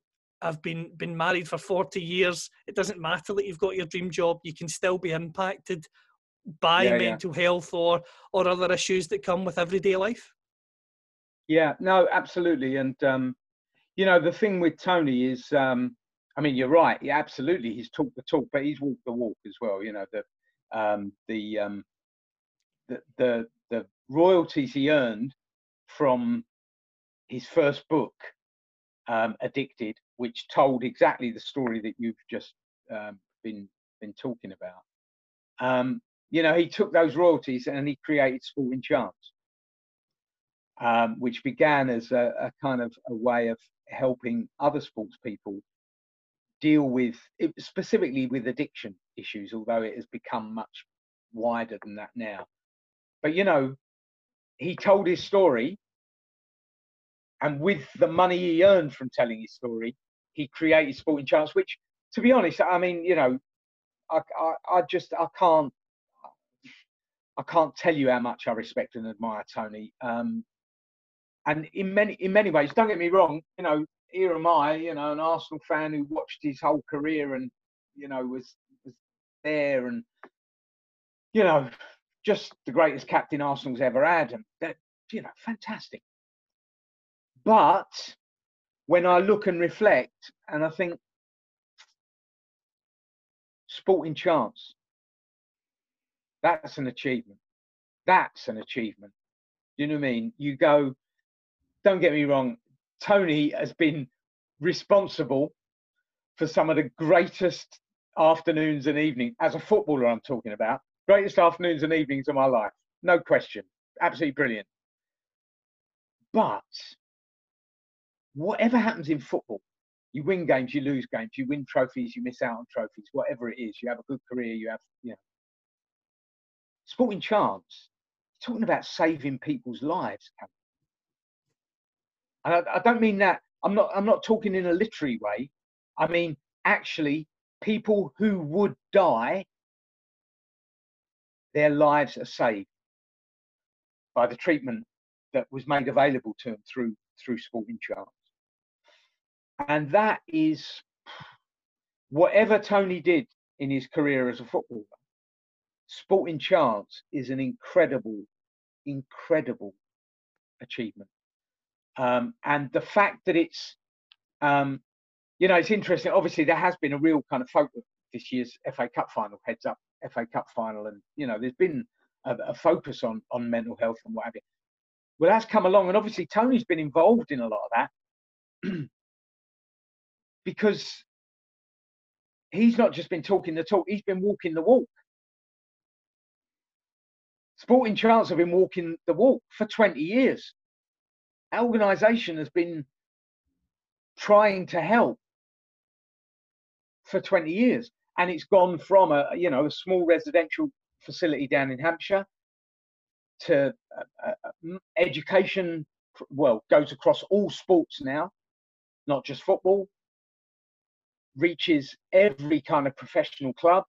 have been been married for 40 years. It doesn't matter that you've got your dream job. You can still be impacted by yeah, mental yeah. health or or other issues that come with everyday life. Yeah, no, absolutely. And um, you know, the thing with Tony is, um, I mean, you're right. Yeah, absolutely. He's talked the talk, but he's walked the walk as well. You know, the um, the um, the the the royalties he earned from his first book, um, Addicted, which told exactly the story that you've just um, been been talking about. Um, you know, he took those royalties and he created Sporting Chance, um, which began as a, a, kind of a way of helping other sports people deal with specifically with addiction issues, although it has become much wider than that now. But you know, he told his story, and with the money he earned from telling his story, he created Sporting Chance. Which, to be honest, I mean, you know, I, I, I just I can't I can't tell you how much I respect and admire Tony. Um, and in many in many ways, don't get me wrong, you know, here am I, you know, an Arsenal fan who watched his whole career and you know was was there and you know just the greatest captain Arsenal's ever had, and that you know, fantastic. But when I look and reflect, and I think sporting chance, that's an achievement. That's an achievement. Do you know what I mean? You go, don't get me wrong, Tony has been responsible for some of the greatest afternoons and evenings, as a footballer, I'm talking about, Greatest afternoons and evenings of my life. No question. Absolutely brilliant. But whatever happens in football, you win games, you lose games, you win trophies, you miss out on trophies, whatever it is, you have a good career, you have, you know. Sporting chance, talking about saving people's lives. And I, I don't mean that, I'm not, I'm not talking in a literary way. I mean, actually, people who would die their lives are saved by the treatment that was made available to them through through Sporting Chance. And that is whatever Tony did in his career as a footballer, Sporting Chance is an incredible, incredible achievement. Um, and the fact that it's, um, you know, it's interesting. Obviously, there has been a real kind of focus this year's FA Cup final, heads up FA Cup final, and you know, there's been a, a focus on on mental health and what have you. Well, that's come along, and obviously Tony's been involved in a lot of that because he's not just been talking the talk; he's been walking the walk. Sporting Chance have been walking the walk for 20 years. Our organisation has been trying to help for 20 years, and it's gone from a you know a small residential facility down in Hampshire to uh, uh, education. Well, goes across all sports now, not just football. Reaches every kind of professional club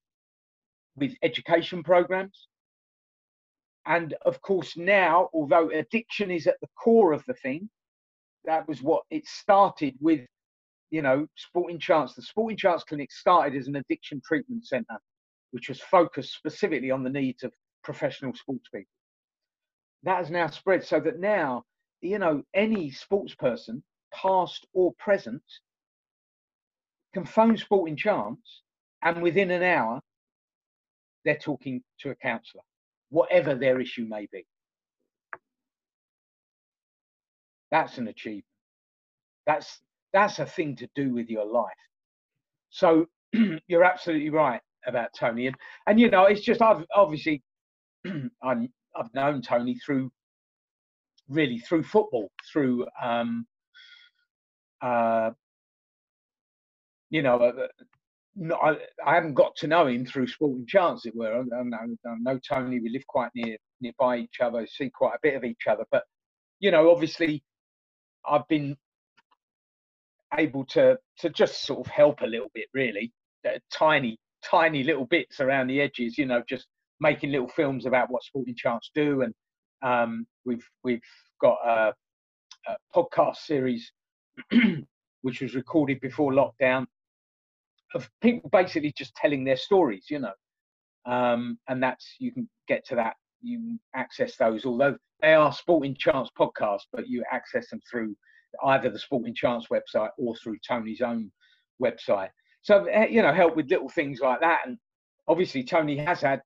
with education programs. And of course, now, although addiction is at the core of the thing, that was what it started with, you know, Sporting Chance. The Sporting Chance Clinic started as an addiction treatment centre, which was focused specifically on the needs of professional sports people. That has now spread so that now, you know, any sports person, past or present, can phone Sporting Chance and within an hour, they're talking to a counsellor whatever their issue may be. That's an achievement. That's that's a thing to do with your life. So you're absolutely right about Tony, and and you know it's just I've obviously I'm, I've known Tony through really through football, through um, uh, you know uh, no, I, I, haven't got to know him through sporting chance, it were. I, I, I, know Tony. We live quite near nearby each other, see quite a bit of each other. But you know, obviously, I've been able to to just sort of help a little bit, really, uh, tiny tiny little bits around the edges. You know, just making little films about what sporting chance do, and um, we've we've got a, a podcast series which was recorded before lockdown of people basically just telling their stories, you know. Um, and that's you can get to that, you access those, although they are Sporting Chance podcasts, but you access them through either the Sporting Chance website or through Tony's own website. So eh, you know, help with little things like that. And obviously, Tony has had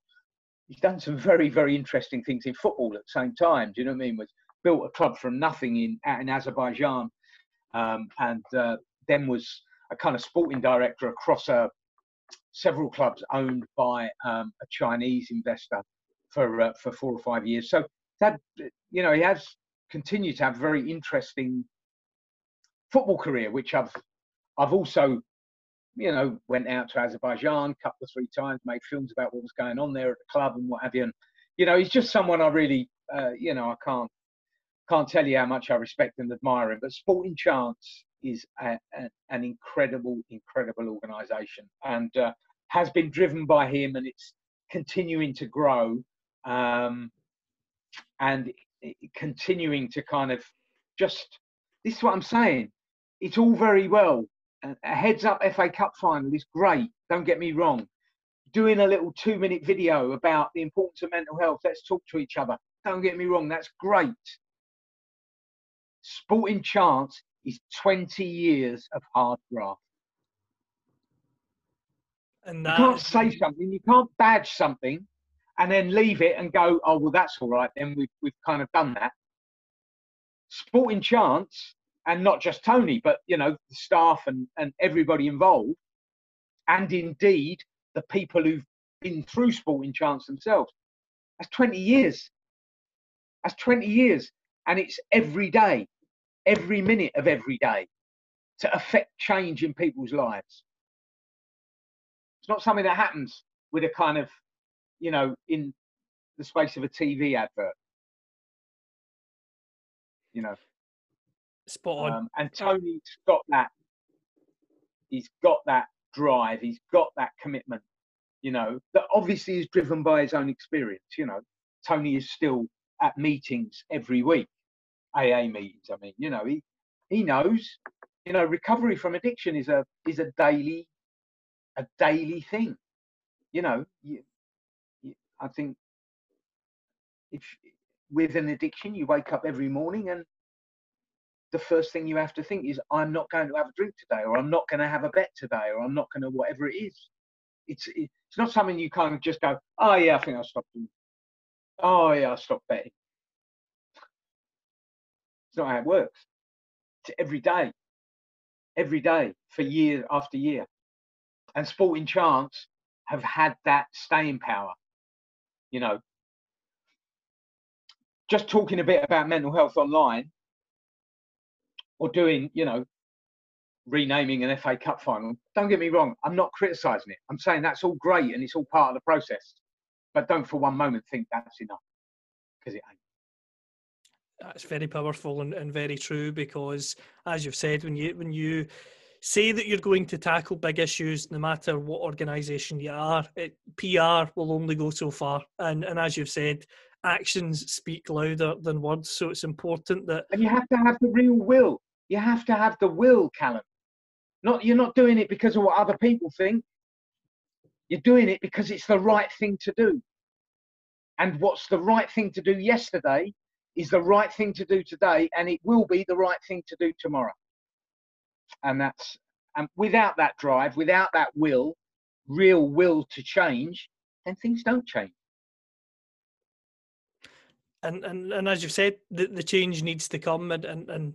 he's done some very very interesting things in football at the same time. Do you know what I mean? Was built a club from nothing in in Azerbaijan, um, and uh, then was a kind of sporting director across a, uh, several clubs owned by um, a Chinese investor for uh, for four or five years. So that you know he has continued to have a very interesting football career, which I've I've also you know went out to Azerbaijan a couple of three times, made films about what was going on there at the club and what have you. And you know he's just someone I really uh, you know I can't can't tell you how much I respect and admire him. But Sporting Chance is a, a, an incredible, incredible organisation and uh, has been driven by him, and it's continuing to grow um, and continuing to kind of just. This is what I'm saying. It's all very well. A heads up FA Cup final is great. Don't get me wrong. Doing a little two minute video about the importance of mental health. Let's talk to each other. Don't get me wrong. That's great. Sporting chance is 20 years of hard graft. And you can't say something, you can't badge something and then leave it and go, oh, well, that's all right, then we've, we've kind of done that. Sporting chance, and not just Tony, but, you know, the staff and, and everybody involved, and indeed the people who've been through sporting chance themselves. That's 20 years. That's 20 years. And it's every day every minute of every day to affect change in people's lives. It's not something that happens with a kind of, you know, in the space of a TV advert. You know. Spot on. Um, and Tony's got that. He's got that drive. He's got that commitment. You know that obviously is driven by his own experience. You know, Tony is still at meetings every week AA meetings. I mean, you know, he, he knows. You know, recovery from addiction is a is a daily a daily thing. You know, you, you, I think if with an addiction, you wake up every morning and the first thing you have to think is, I'm not going to have a drink today, or I'm not going to have a bet today, or I'm not going to whatever it is. It's it's not something you kind of just go, oh yeah, I think I'll stop. Oh yeah, I'll stop betting. It's not how it works. It's every day, every day for year after year. And Sporting Chance have had that staying power. You know, just talking a bit about mental health online or doing, you know, renaming an FA Cup final. Don't get me wrong, I'm not criticising it. I'm saying that's all great and it's all part of the process. But don't for one moment think that's enough because it ain't. That's very powerful and, and very true because, as you've said, when you when you say that you're going to tackle big issues, no matter what organisation you are, it, PR will only go so far. And and as you've said, actions speak louder than words. So it's important that. And you have to have the real will. You have to have the will, Callum. Not you're not doing it because of what other people think. You're doing it because it's the right thing to do. And what's the right thing to do yesterday is the right thing to do today, and it will be the right thing to do tomorrow. And that's and without that drive, without that will, real will to change, then things don't change and and, and as you've said, the, the change needs to come, and, and, and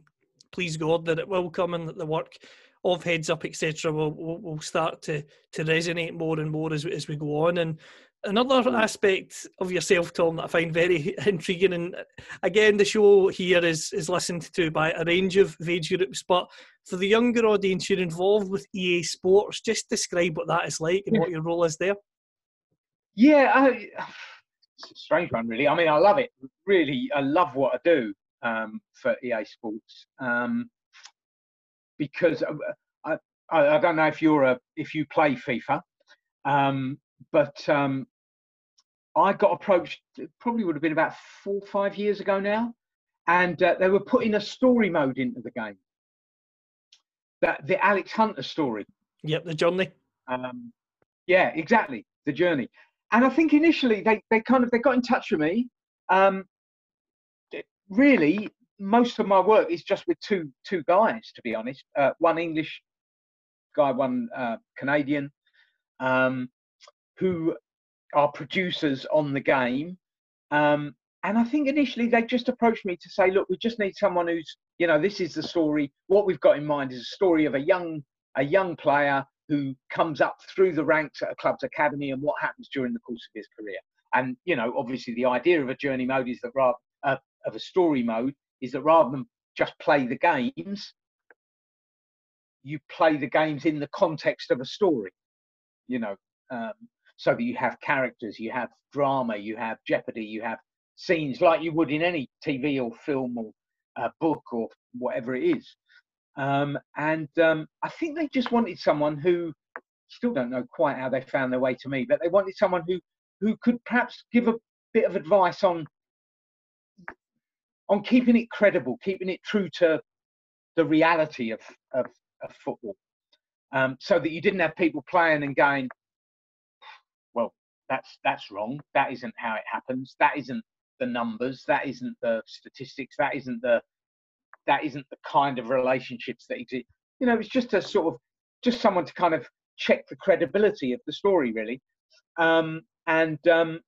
please God that it will come, and that the work of heads up, etc., will, will will start to to resonate more and more as as we go on. And another aspect of yourself, Tom, that I find very intriguing, and again, the show here is is listened to by a range of age groups, but for the younger audience, you're involved with EA Sports. Just describe what that is like and yeah. what your role is there. Yeah, I, it's a strange one, really. I mean, I love it. Really, I love what I do um, for EA Sports um, because uh, I, I, I, don't know if you're a if you play FIFA, um, but um, I got approached. Probably would have been about four five years ago now, and uh, they were putting a story mode into the game. That the Alex Hunter story. Yep, the journey. Um, yeah, exactly, the journey and I think initially they, they kind of they got in touch with me. Um, really, most of my work is just with two two guys, to be honest. Uh, one English guy, one uh, Canadian, um, who are producers on the game. Um, and I think initially they just approached me to say, look, we just need someone who's, you know, this is the story. What we've got in mind is a story of a young a young player who comes up through the ranks at a club's academy and what happens during the course of his career. And you know, obviously, the idea of a journey mode is that rather uh, of a story mode is that rather than just play the games, you play the games in the context of a story. You know, um, so that you have characters, you have drama, you have jeopardy, you have scenes like you would in any TV or film or uh, book or whatever it is. Um, and um, I think they just wanted someone who, still don't know quite how they found their way to me, but they wanted someone who who could perhaps give a bit of advice on on keeping it credible, keeping it true to the reality of of, of football, um, so that you didn't have people playing and going, that's that's wrong. That isn't how it happens. That isn't the numbers. That isn't the statistics. That isn't the that isn't the kind of relationships that exist. You know, it's just a sort of just someone to kind of check the credibility of the story, really. Um, and um,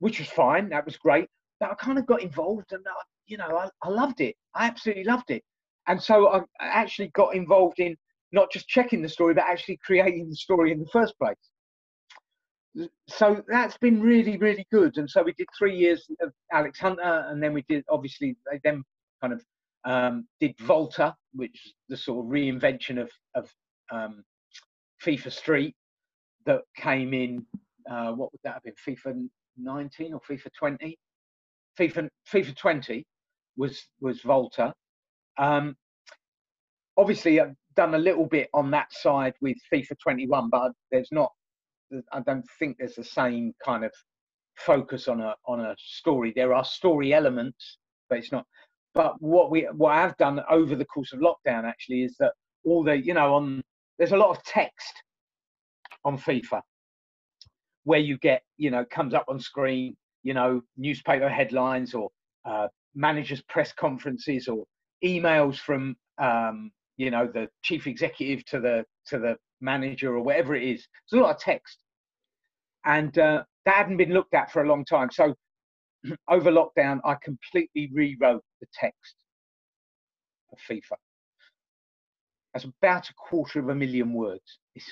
which was fine. That was great. But I kind of got involved, and I, you know, I, I loved it. I absolutely loved it. And so I actually got involved in not just checking the story, but actually creating the story in the first place. So that's been really, really good. And so we did three years of Alex Hunter, and then we did obviously they then kind of um, did Volta, which is the sort of reinvention of, of um, FIFA Street that came in. Uh, what would that have been? FIFA 19 or FIFA 20? FIFA FIFA 20 was was Volta. Um, obviously, I've done a little bit on that side with FIFA 21, but there's not. I don't think there's the same kind of focus on a on a story. There are story elements, but it's not but what we what I've done over the course of lockdown actually is that all the you know on there's a lot of text on FIFA where you get you know comes up on screen you know newspaper headlines or uh, managers press conferences or emails from um, you know the chief executive to the to the manager or whatever it is. There's a lot of text, and uh, that hadn't been looked at for a long time. So over lockdown, I completely rewrote the text of FIFA. That's about a quarter of a million words. It's,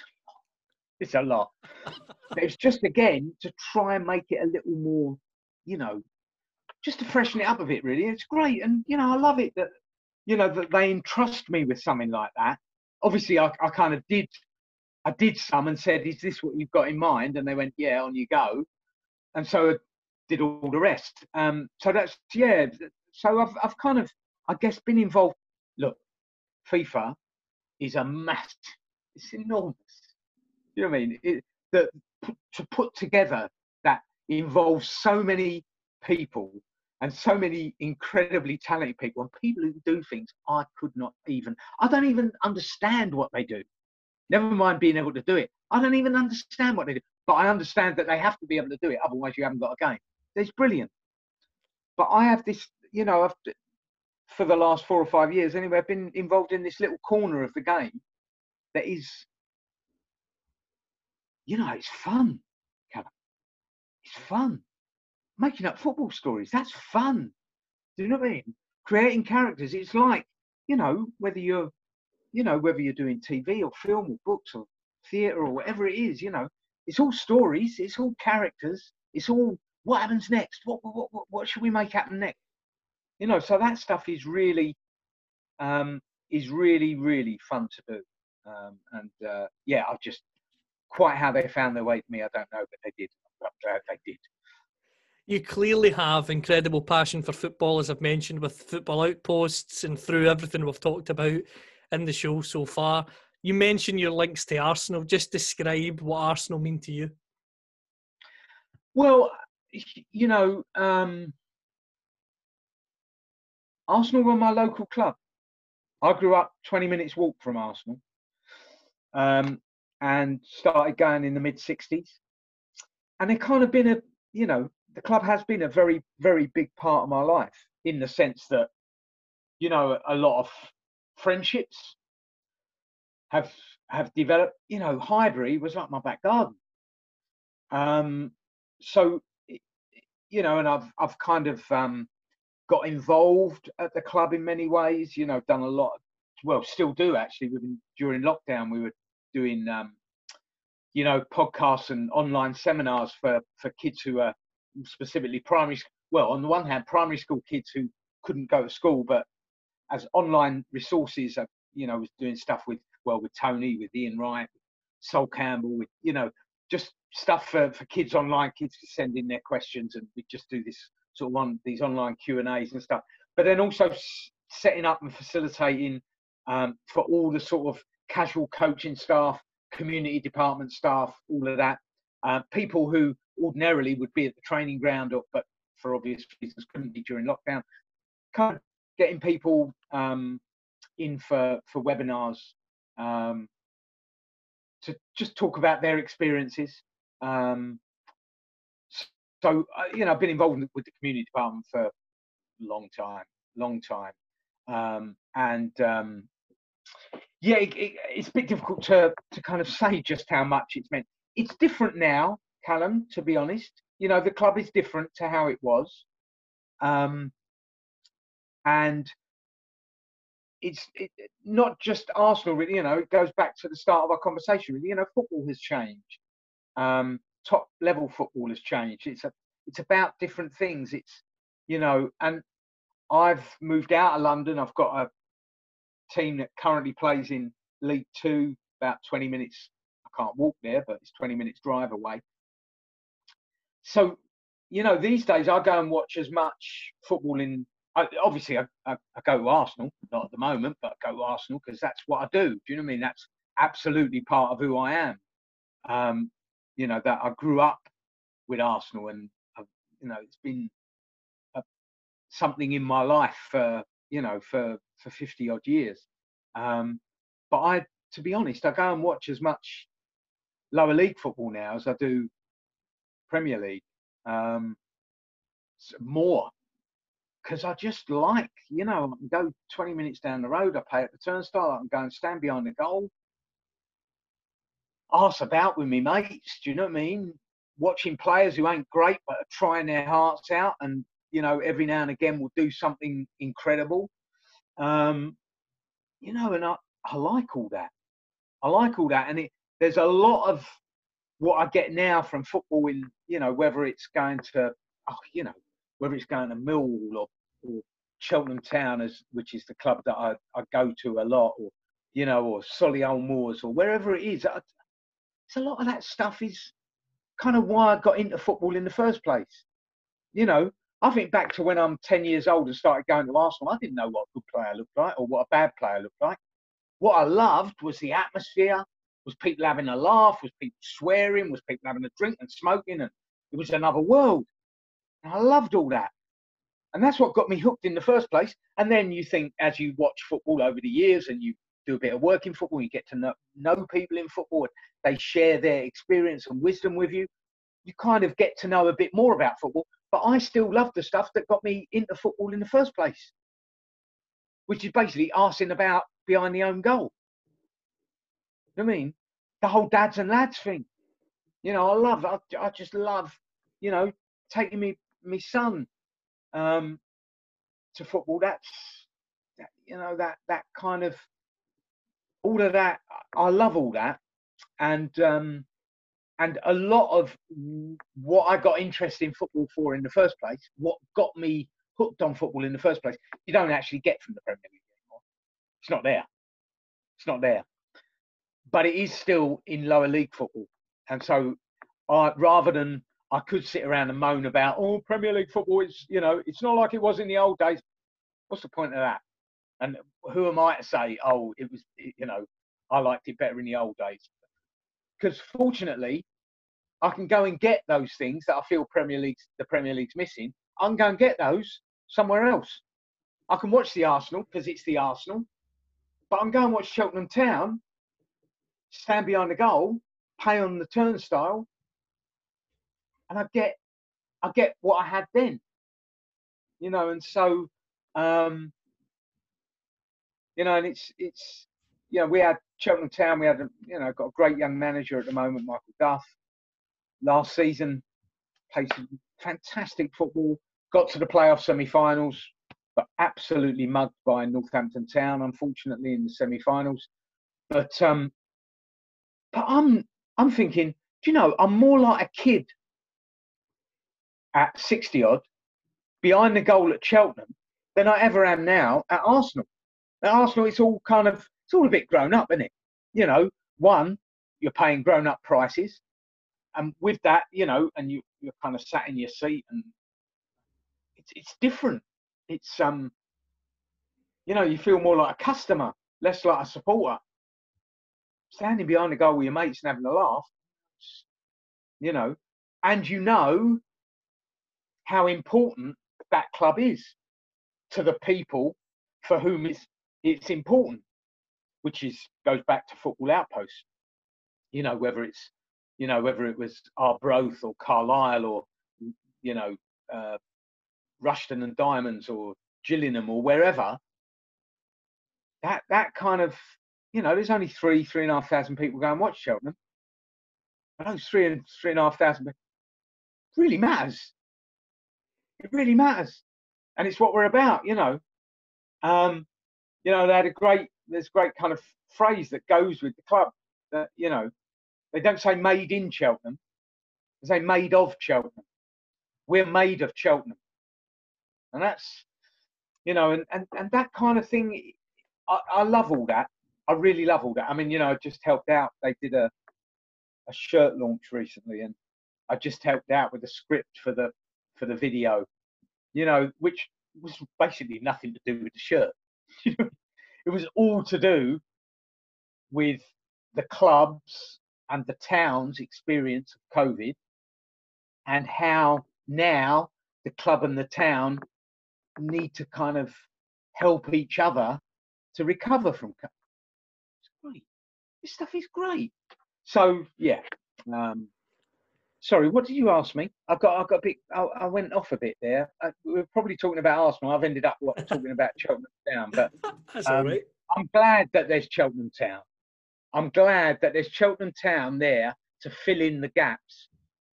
it's a lot. it's just again to try and make it a little more, you know, just to freshen it up a bit. Really, it's great, and you know, I love it that you know that they entrust me with something like that. Obviously, I, I kind of did. I did some and said, "Is this what you've got in mind?" And they went, "Yeah, on you go." And so I did all the rest. Um, so that's yeah. So I've I've kind of I guess been involved. Look, FIFA is a mass. It's enormous. You know what I mean? It, that to put together that involves so many people and so many incredibly talented people and people who do things I could not even. I don't even understand what they do. Never mind being able to do it. I don't even understand what they do, but I understand that they have to be able to do it. Otherwise, you haven't got a game. It's brilliant. But I have this, you know, I've, for the last four or five years anyway, I've been involved in this little corner of the game that is, you know, it's fun. It's fun. Making up football stories, that's fun. Do you know what I mean? Creating characters, it's like, you know, whether you're, you know, whether you're doing TV or film or books or theatre or whatever it is, you know, it's all stories, it's all characters, it's all what happens next? What, what, what, what should we make happen next? You know, so that stuff is really, um, is really, really fun to do. Um, and uh, yeah, I've just quite how they found their way to me, I don't know, but they did. They did. You clearly have incredible passion for football, as I've mentioned, with football outposts and through everything we've talked about in the show so far. You mentioned your links to Arsenal. Just describe what Arsenal mean to you. Well, you know, um, Arsenal were my local club. I grew up 20 minutes walk from Arsenal um, and started going in the mid 60s. And it kind of been a, you know, the club has been a very, very big part of my life in the sense that, you know, a lot of friendships have have developed. You know, Highbury was like my back garden. Um, so you know, and I've I've kind of um, got involved at the club in many ways. You know, done a lot. Well, still do actually. We've been during lockdown. We were doing, um, you know, podcasts and online seminars for for kids who are specifically primary. Well, on the one hand, primary school kids who couldn't go to school, but as online resources, uh, you know, was doing stuff with well with Tony, with Ian Wright, Sol Campbell, with you know, just stuff for, for kids online, kids to send in their questions, and we just do this sort of on these online Q and A's and stuff. But then also setting up and facilitating um, for all the sort of casual coaching staff, community department staff, all of that. Uh, people who ordinarily would be at the training ground, or, but for obvious reasons couldn't be during lockdown. Kind of getting people um, in for for webinars um, to just talk about their experiences, um, so uh, you know, I've been involved with the community department for a long time, long time, um, and um, yeah, it, it, it's a bit difficult to to kind of say just how much it's meant. It's different now, Callum. To be honest, you know, the club is different to how it was, um, and it's it, not just Arsenal. Really, you know, it goes back to the start of our conversation. Really, you know, football has changed um, top level football has changed. It's a it's about different things. It's you know, and I've moved out of London. I've got a team that currently plays in League Two, about 20 minutes. I can't walk there, but it's 20 minutes drive away. So, you know, these days I go and watch as much football in. I, obviously, I, I, I, go to Arsenal, not at the moment, but I go to Arsenal because that's what I do. Do you know what I mean? That's absolutely part of who I am. Um, you know that I grew up with Arsenal, and I've, you know it's been a, something in my life for you know, for for fifty odd years. Um, but I, to be honest, I go and watch as much lower league football now as I do Premier League. Um, more because I just like, you know, I can go 20 minutes down the road, I pay at the turnstile, I can go and stand behind the goal, arse about with me mates, do you know what I mean? Watching players who ain't great but are trying their hearts out and, you know, every now and again will do something incredible. Um, you know, and I, I like all that. I like all that. And it, there's a lot of what I get now from football in, you know, whether it's going to, oh, you know, whether it's going to Millwall or, or Cheltenham Town, as which is the club that I, I go to a lot, or you know, or Solihull Moors, or wherever it is. I, it's a lot of that stuff is kind of why I got into football in the first place. You know, I think back to when I'm 10 years old and started going to Arsenal, I didn't know what a good player looked like or what a bad player looked like. What I loved was the atmosphere, was people having a laugh, was people swearing, was people having a drink and smoking, and it was another world. And I loved all that. And that's what got me hooked in the first place. And then you think, as you watch football over the years and you do a bit of work in football, you get to know, know people in football, they share their experience and wisdom with you. You kind of get to know a bit more about football. But I still love the stuff that got me into football in the first place, which is basically asking about behind the own goal. You know I mean? The whole dads and lads thing. You know, I love, I, I just love, you know, taking me my son um, to football. That's that, you know that that kind of all of that. I love all that, and um, and a lot of what I got interested in football for in the first place, what got me hooked on football in the first place, you don't actually get from the Premier League anymore. It's not there. It's not there. But it is still in lower league football, and so I rather than I could sit around and moan about, oh, Premier League football, it's, you know, it's not like it was in the old days. What's the point of that? And who am I to say, oh, it was, you know, I liked it better in the old days? Because fortunately, I can go and get those things that I feel Premier League's, the Premier League's missing. I can go and get those somewhere else. I can watch the Arsenal because it's the Arsenal, but I'm going to watch Cheltenham Town, stand behind the goal, pay on the turnstile, and I get I get what I had then. You know, and so um, you know, and it's it's you know, we had Cheltenham Town, we had a, you know, got a great young manager at the moment, Michael Duff. Last season played some fantastic football, got to the playoff semi-finals, but absolutely mugged by Northampton Town, unfortunately, in the semi-finals. But um, but I'm I'm thinking, do you know, I'm more like a kid at 60 odd behind the goal at Cheltenham than I ever am now at Arsenal. At Arsenal, it's all kind of, it's all a bit grown up, isn't it? You know, one, you're paying grown up prices. And with that, you know, and you, you're kind of sat in your seat and it's, it's different. It's, um, you know, you feel more like a customer, less like a supporter. Standing behind the goal with your mates and having a laugh, you know, and you know how important that club is to the people for whom it's it's important, which is goes back to football outposts. You know, whether it's you know whether it was Arbroath or Carlisle or you know uh, Rushden and Diamonds or Gillingham or wherever. That that kind of you know, there's only three three and a half thousand people go and watch Cheltenham. I know three and three and a half thousand really matters it really matters, and it's what we're about, you know. Um, you know, they had a great, there's a great kind of phrase that goes with the club that you know, they don't say made in Cheltenham, they say made of Cheltenham. We're made of Cheltenham, and that's, you know, and and and that kind of thing. I, I love all that. I really love all that. I mean, you know, I just helped out. They did a a shirt launch recently, and I just helped out with the script for the for the video, you know, which was basically nothing to do with the shirt. it was all to do with the clubs and the town's experience of COVID and how now the club and the town need to kind of help each other to recover from. co- It's great. This stuff is great. So yeah. Um, sorry, what did you ask me? I've got, I've got a bit. I, I went off a bit there. We were probably talking about Arsenal. I've ended up what, talking about Cheltenham Town, but Um, right. I'm glad that there's Cheltenham Town. I'm glad that there's Cheltenham Town there to fill in the gaps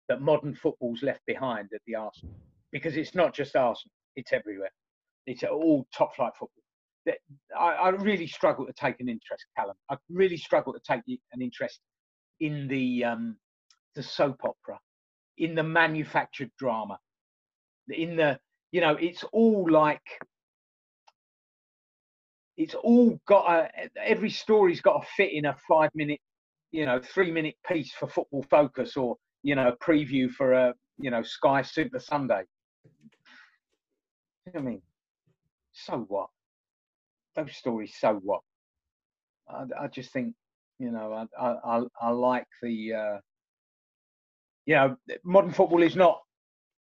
that modern football's left behind at the Arsenal. Because it's not just Arsenal, it's everywhere. It's all top flight football. That- I, I really struggle to take an interest, Callum. I really struggle to take an interest in the um, the soap opera, in the manufactured drama, in the you know, it's all like it's all got a every story's got to fit in a five minute you know three minute piece for football focus or you know a preview for a you know sky super sunday. I mean? So what? Those stories so what? I, I just think you know i i, I, I like the uh you know modern football is not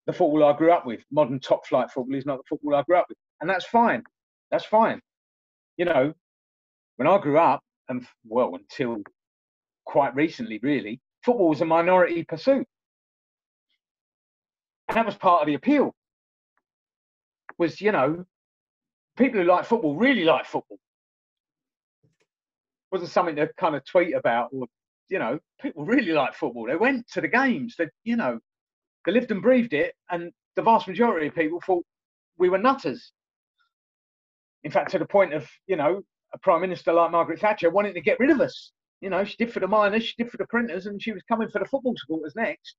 the football i grew up with modern top flight football is not the football i grew up with and that's fine that's fine you know, when I grew up, and well, until quite recently, really, football was a minority pursuit. And that was part of the appeal. Was, you know, people who like football really like football. Wasn't something to kind of tweet about or, you know, people really like football. They went to the games, they, you know, they lived and breathed it. And the vast majority of people thought we were nutters in fact, to the point of, you know, a prime minister like Margaret Thatcher wanting to get rid of us. You know, she did for the miners, she did for the printers, and she was coming for the football supporters next.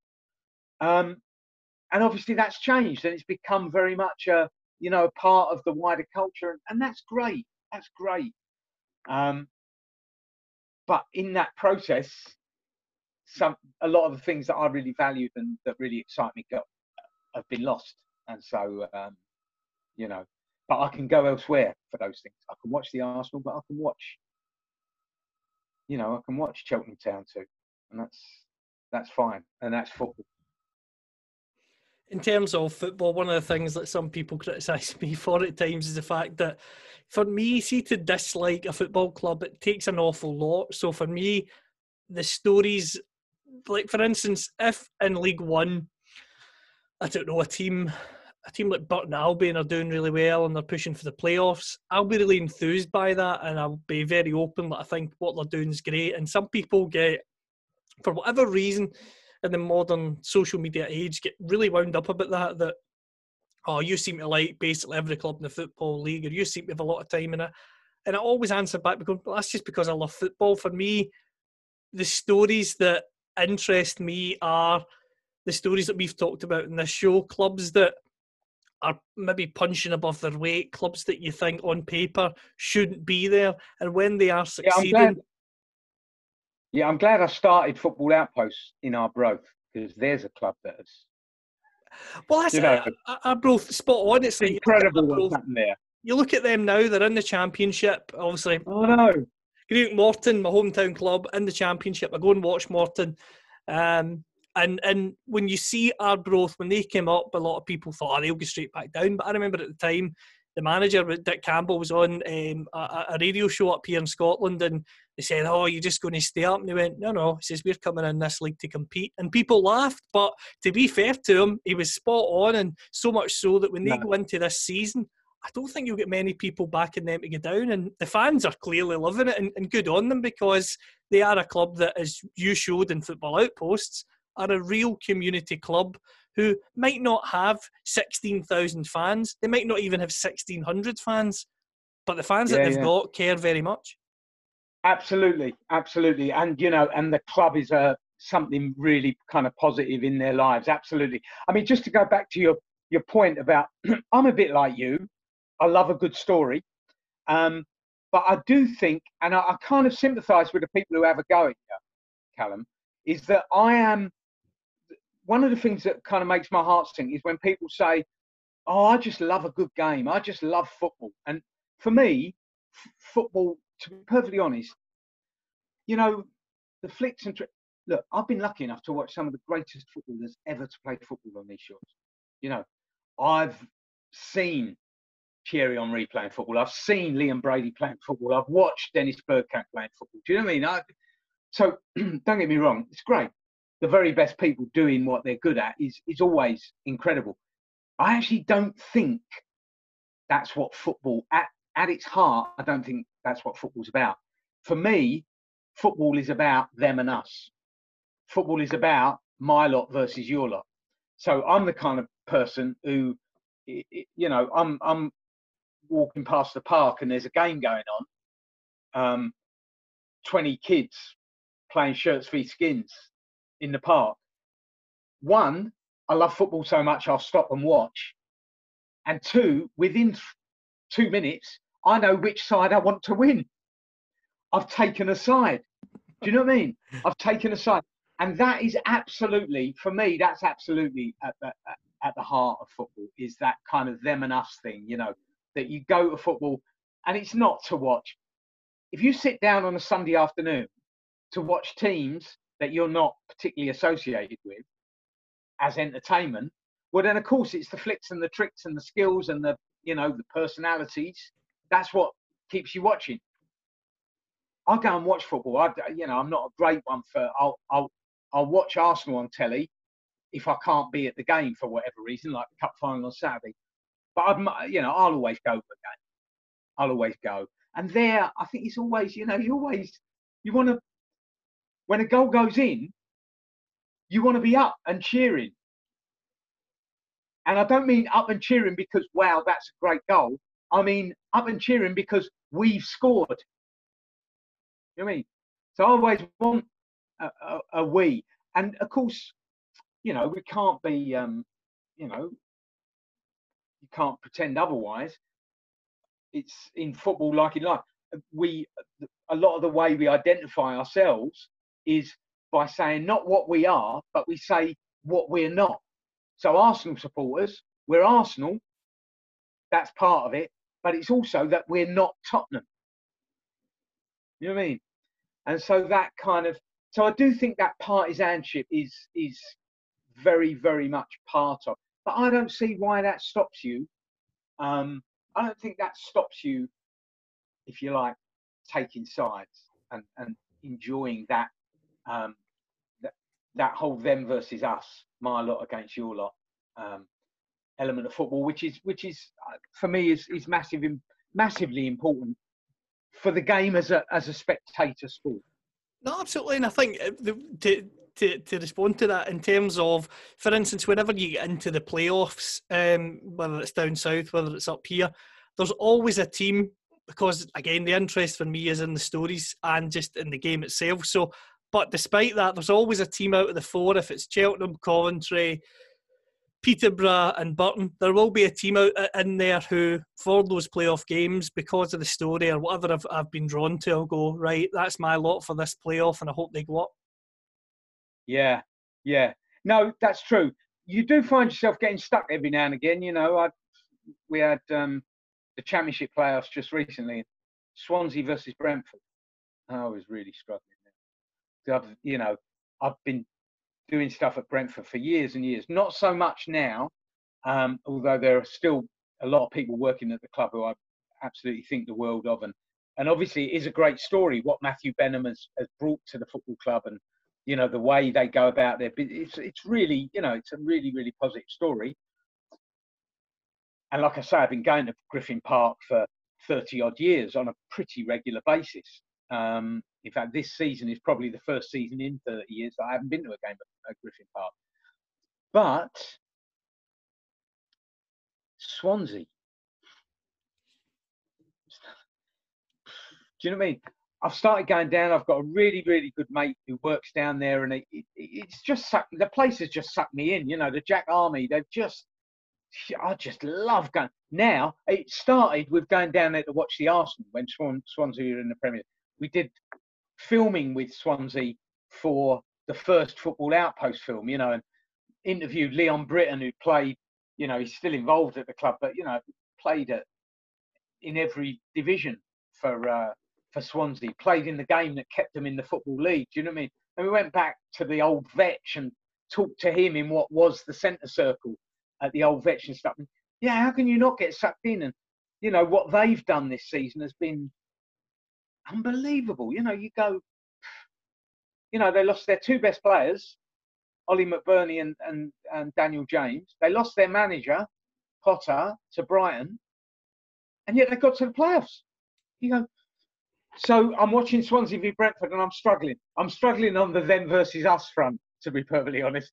Um, and obviously that's changed, and it's become very much a, you know, a part of the wider culture, and, and that's great. That's great. Um, but in that process, some a lot of the things that I really valued and that really excite me got have been lost, and so um, you know, but I can go elsewhere for those things. I can watch the Arsenal, but I can watch, you know, I can watch Cheltenham Town too, and that's that's fine, and that's football. In terms of football, one of the things that some people criticise me for at times is the fact that for me, see to dislike a football club, it takes an awful lot. So for me, the stories, like for instance, if in League One, I don't know, a team a team like Burton Albion are doing really well and they're pushing for the playoffs, I'll be really enthused by that and I'll be very open that I think what they're doing is great. And some people get, for whatever reason, in the modern social media age, get really wound up about that. That oh, you seem to like basically every club in the football league, or you seem to have a lot of time in it. And I always answer back because well, that's just because I love football. For me, the stories that interest me are the stories that we've talked about in this show. Clubs that are maybe punching above their weight, clubs that you think on paper shouldn't be there, and when they are succeeding, glad. Yeah, I'm glad I started Football Outposts in Arbroath because there's a club that has well, that's you know, it. I, I both spot on. It's like you look at incredible Arbroath- what's happened there. you look at them now; they're in the championship. Obviously, Oh no, Greenock Morton, my hometown club, in the championship. I go and watch Morton. Um, and and when you see Arbroath, when they came up, a lot of people thought, oh, they'll go straight back down. But I remember at the time, the manager, Dick Campbell, was on um, a, a radio show up here in Scotland, and they said, oh, you're just going to stay up? And he went, no, no. He says, we're coming in this league to compete. And people laughed. But to be fair to him, he was spot on, and so much so that when they No. go into this season, I don't think you'll get many people backing them to go down. And the fans are clearly loving it and, and good on them because they are a club that, as you showed in Football Outposts, are a real community club who might not have 16,000 fans. They might not even have 1,600 fans. But the fans that they've yeah. got care very much. absolutely, absolutely, and you know, and the club is a something really kind of positive in their lives. Absolutely. I mean, just to go back to your your point about, I'm a bit like you. I love a good story, um, but I do think, and I, I kind of sympathise with the people who have a go at you, Callum, is that I am. One of the things that kind of makes my heart sing is when people say, "Oh, I just love a good game. I just love football." And for me, f- football, to be perfectly honest, you know, the flicks and tri- look, I've been lucky enough to watch some of the greatest footballers ever to play football on these shores. You know, I've seen Thierry Henry playing football. I've seen Liam Brady playing football. I've watched Dennis Bergkamp playing football. Do you know what I mean? I, so don't get me wrong, it's great. The very best people doing what they're good at is is always incredible. I actually don't think that's what football at at its heart. I don't think that's what football's about. For me, football is about them and us. Football is about my lot versus your lot. So I'm the kind of person who, you know, I'm I'm walking past the park and there's a game going on. Um, 20 kids playing shirts v skins in the park. One, I love football so much I'll stop and watch. And two, within two minutes, I know which side I want to win. I've taken a side. Do you know what I mean? I've taken a side. And that is absolutely, for me, that's absolutely at the, at the heart of football is that kind of them and us thing, you know, that you go to football and it's not to watch. If you sit down on a Sunday afternoon to watch teams that you're not particularly associated with as entertainment, well, then of course it's the flicks and the tricks and the skills and the, you know, the personalities. That's what keeps you watching. I'll go and watch football. I, you know, I'm not a great one for. I'll, I'll, I'll watch Arsenal on telly if I can't be at the game for whatever reason, like the cup final on Saturday. But I'd, you know, I'll always go for a game. I'll always go. And there, I think it's always, you know, you always, you want to, when a goal goes in, you want to be up and cheering. And I don't mean up and cheering because, wow, that's a great goal. I mean up and cheering because we've scored. You know I mean? So I always want a, a, a we. And of course, you know, we can't be, um, you know, you can't pretend otherwise. It's in football like in life. We, a lot of the way we identify ourselves is by saying not what we are, but we say what we're not. So Arsenal supporters, we're Arsenal. That's part of it, but it's also that we're not Tottenham. You know what I mean? And so that kind of so I do think that partisanship is is very very much part of. But I don't see why that stops you. Um, I don't think that stops you, if you like, taking sides and, and enjoying that um, that that whole them versus us, my lot against your lot um, element of football, which is which is uh, for me is is massive, massively important for the game as a as a spectator sport. No, absolutely, and I think uh, the, to to to respond to that in terms of, for instance, whenever you get into the playoffs, um, whether it's down south, whether it's up here, there's always a team because again the interest for me is in the stories and just in the game itself. So, but despite that, there's always a team out of the four. If it's Cheltenham, Coventry, Peterborough and Burton, there will be a team out uh, in there who, for those playoff games, because of the story or whatever I've, I've been drawn to, I'll go, right, that's my lot for this playoff and I hope they go up. Yeah, yeah. No, that's true. You do find yourself getting stuck every now and again. You know, I, we had um, the championship playoffs just recently, Swansea versus Brentford. I was really struggling. I've, you know, I've been doing stuff at Brentford for years and years. Not so much now, um, although there are still a lot of people working at the club who I absolutely think the world of. And, and obviously, it is a great story what Matthew Benham has, has brought to the football club and, you know, the way they go about their It's, it's really, you know, it's a really, really positive story. And like I say, I've been going to Griffin Park for 30 odd years on a pretty regular basis. Um, in fact, this season is probably the first season in 30 years that I haven't been to a game at, Griffin Park. But Swansea. Do you know what I mean? I've started going down. I've got a really, really good mate who works down there, and it, it, it's just sucked, the place has just sucked me in. You know, the Jack Army, they've just, I just love going. Now it started with going down there to watch the Arsenal when Swan, Swansea were in the Premier. We did filming with Swansea for the first Football Outpost film, you know, and interviewed Leon Britton, who played, you know, he's still involved at the club, but you know, played at in every division for uh, for Swansea, played in the game that kept them in the football league. Do you know what I mean? And we went back to the old vetch and talked to him in what was the centre circle at the old vetch and stuff. And, yeah, how can you not get sucked in? And you know what they've done this season has been unbelievable. You know, you go, you know, they lost their two best players, Oli McBurnie and, and, and Daniel James. They lost their manager, Potter, to Brighton, and yet they got to the playoffs. You go, so I'm watching Swansea v Brentford and I'm struggling. I'm struggling on the them versus us front, to be perfectly honest.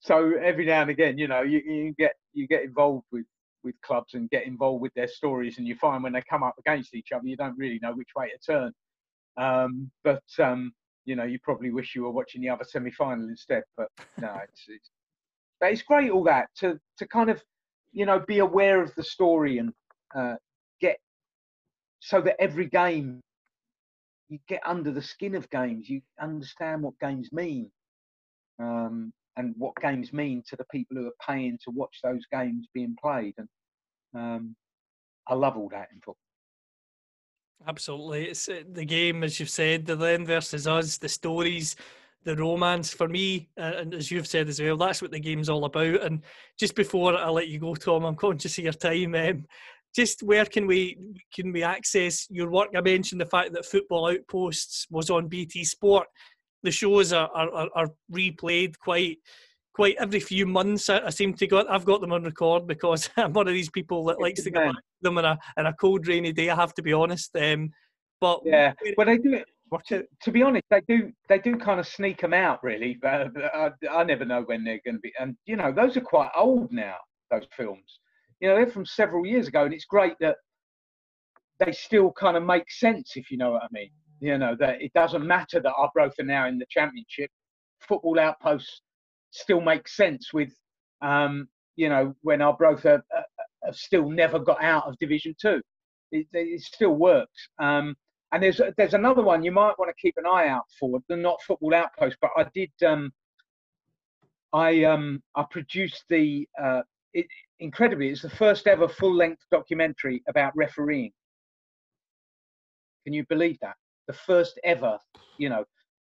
So every now and again, you know, you, you get you get involved with with clubs and get involved with their stories, and you find when they come up against each other, you don't really know which way to turn. Um, but um, you know, you probably wish you were watching the other semi-final instead. But no, it's, it's but it's great all that to to kind of you know be aware of the story and uh, get so that every game you get under the skin of games. You understand what games mean. Um, and what games mean to the people who are paying to watch those games being played. And um, I love all that in football. Absolutely, it's uh, the game, as you've said, the them versus us, the stories, the romance. For me, uh, and as you've said as well, that's what the game's all about. And just before I let you go, Tom, I'm conscious of your time. Um, just where can we can we access your work? I mentioned the fact that Football Outposts was on BT Sport the shows are, are, are replayed quite quite every few months. I, I, seem to got I've got them on record because I'm one of these people that likes to go back to them on a on a cold rainy day. I have to be honest. Um, but yeah, well they do it. To, to be honest, they do they do kind of sneak them out really, but I, I never know when they're going to be. And you know, those are quite old now. Those films, you know, they're from several years ago, and it's great that they still kind of make sense if you know what I mean. You know that it doesn't matter that Arbroath are now in the championship. Football outposts still makes sense with, um, you know, when Arbroath have, have still never got out of Division Two. It, it still works. Um, and there's there's another one you might want to keep an eye out for. The not Football Outpost, but I did. Um, I um, I produced the. Uh, it, incredibly, it's the first ever full length documentary about refereeing. Can you believe that? The first ever, you know,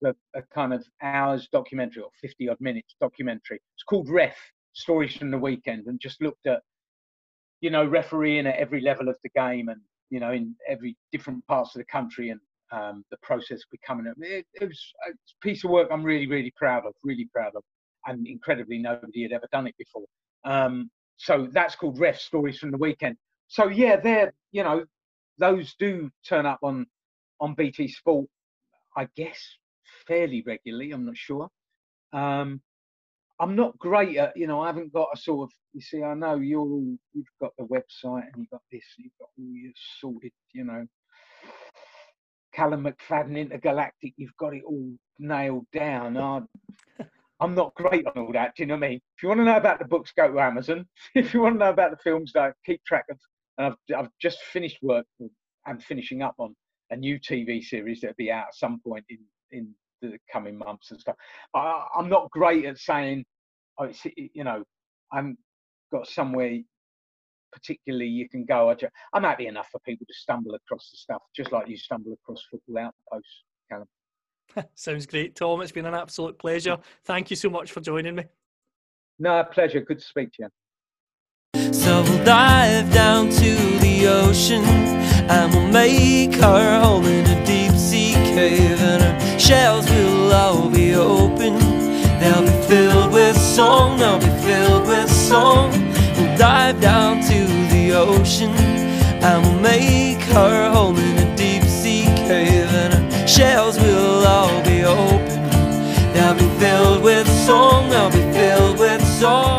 a, a kind of hours documentary or 50 odd minutes documentary. It's called Ref Stories from the Weekend and just looked at, you know, refereeing at every level of the game and, you know, in every different parts of the country and um, the process becoming it, it was a piece of work I'm really, really proud of, really proud of. And incredibly, nobody had ever done it before. Um, so that's called Ref Stories from the Weekend. So yeah, they're you know those do turn up on on BT Sport, I guess, fairly regularly. I'm not sure. Um, I'm not great at, you know, I haven't got a sort of, you see, I know you're all, you've got the website and you've got this, you've got all your sorted, you know, Callum McFadden Intergalactic, you've got it all nailed down. I, I'm not great on all that, do you know what I mean? If you want to know about the books, go to Amazon. If you want to know about the films, don't keep track of, and I've, I've just finished work, I'm finishing up on a new TV series that'll be out at some point in in the coming months and stuff. I, I'm not great at saying, oh, it's, you know, I'm got somewhere particularly you can go. I just, I'm happy enough for people to stumble across the stuff, just like you stumble across Football Outposts, Callum. Sounds great, Tom. It's been an absolute pleasure. Thank you so much for joining me. No, pleasure. Good to speak to you. So we'll dive down to the ocean and we'll make her home in a deep sea cave And her shells will all be open. They'll be filled with song, they'll be filled with song. We'll dive down to the ocean And we'll make her home in a deep sea cave And her shells will all be open. They'll be filled with song, they'll be filled with song.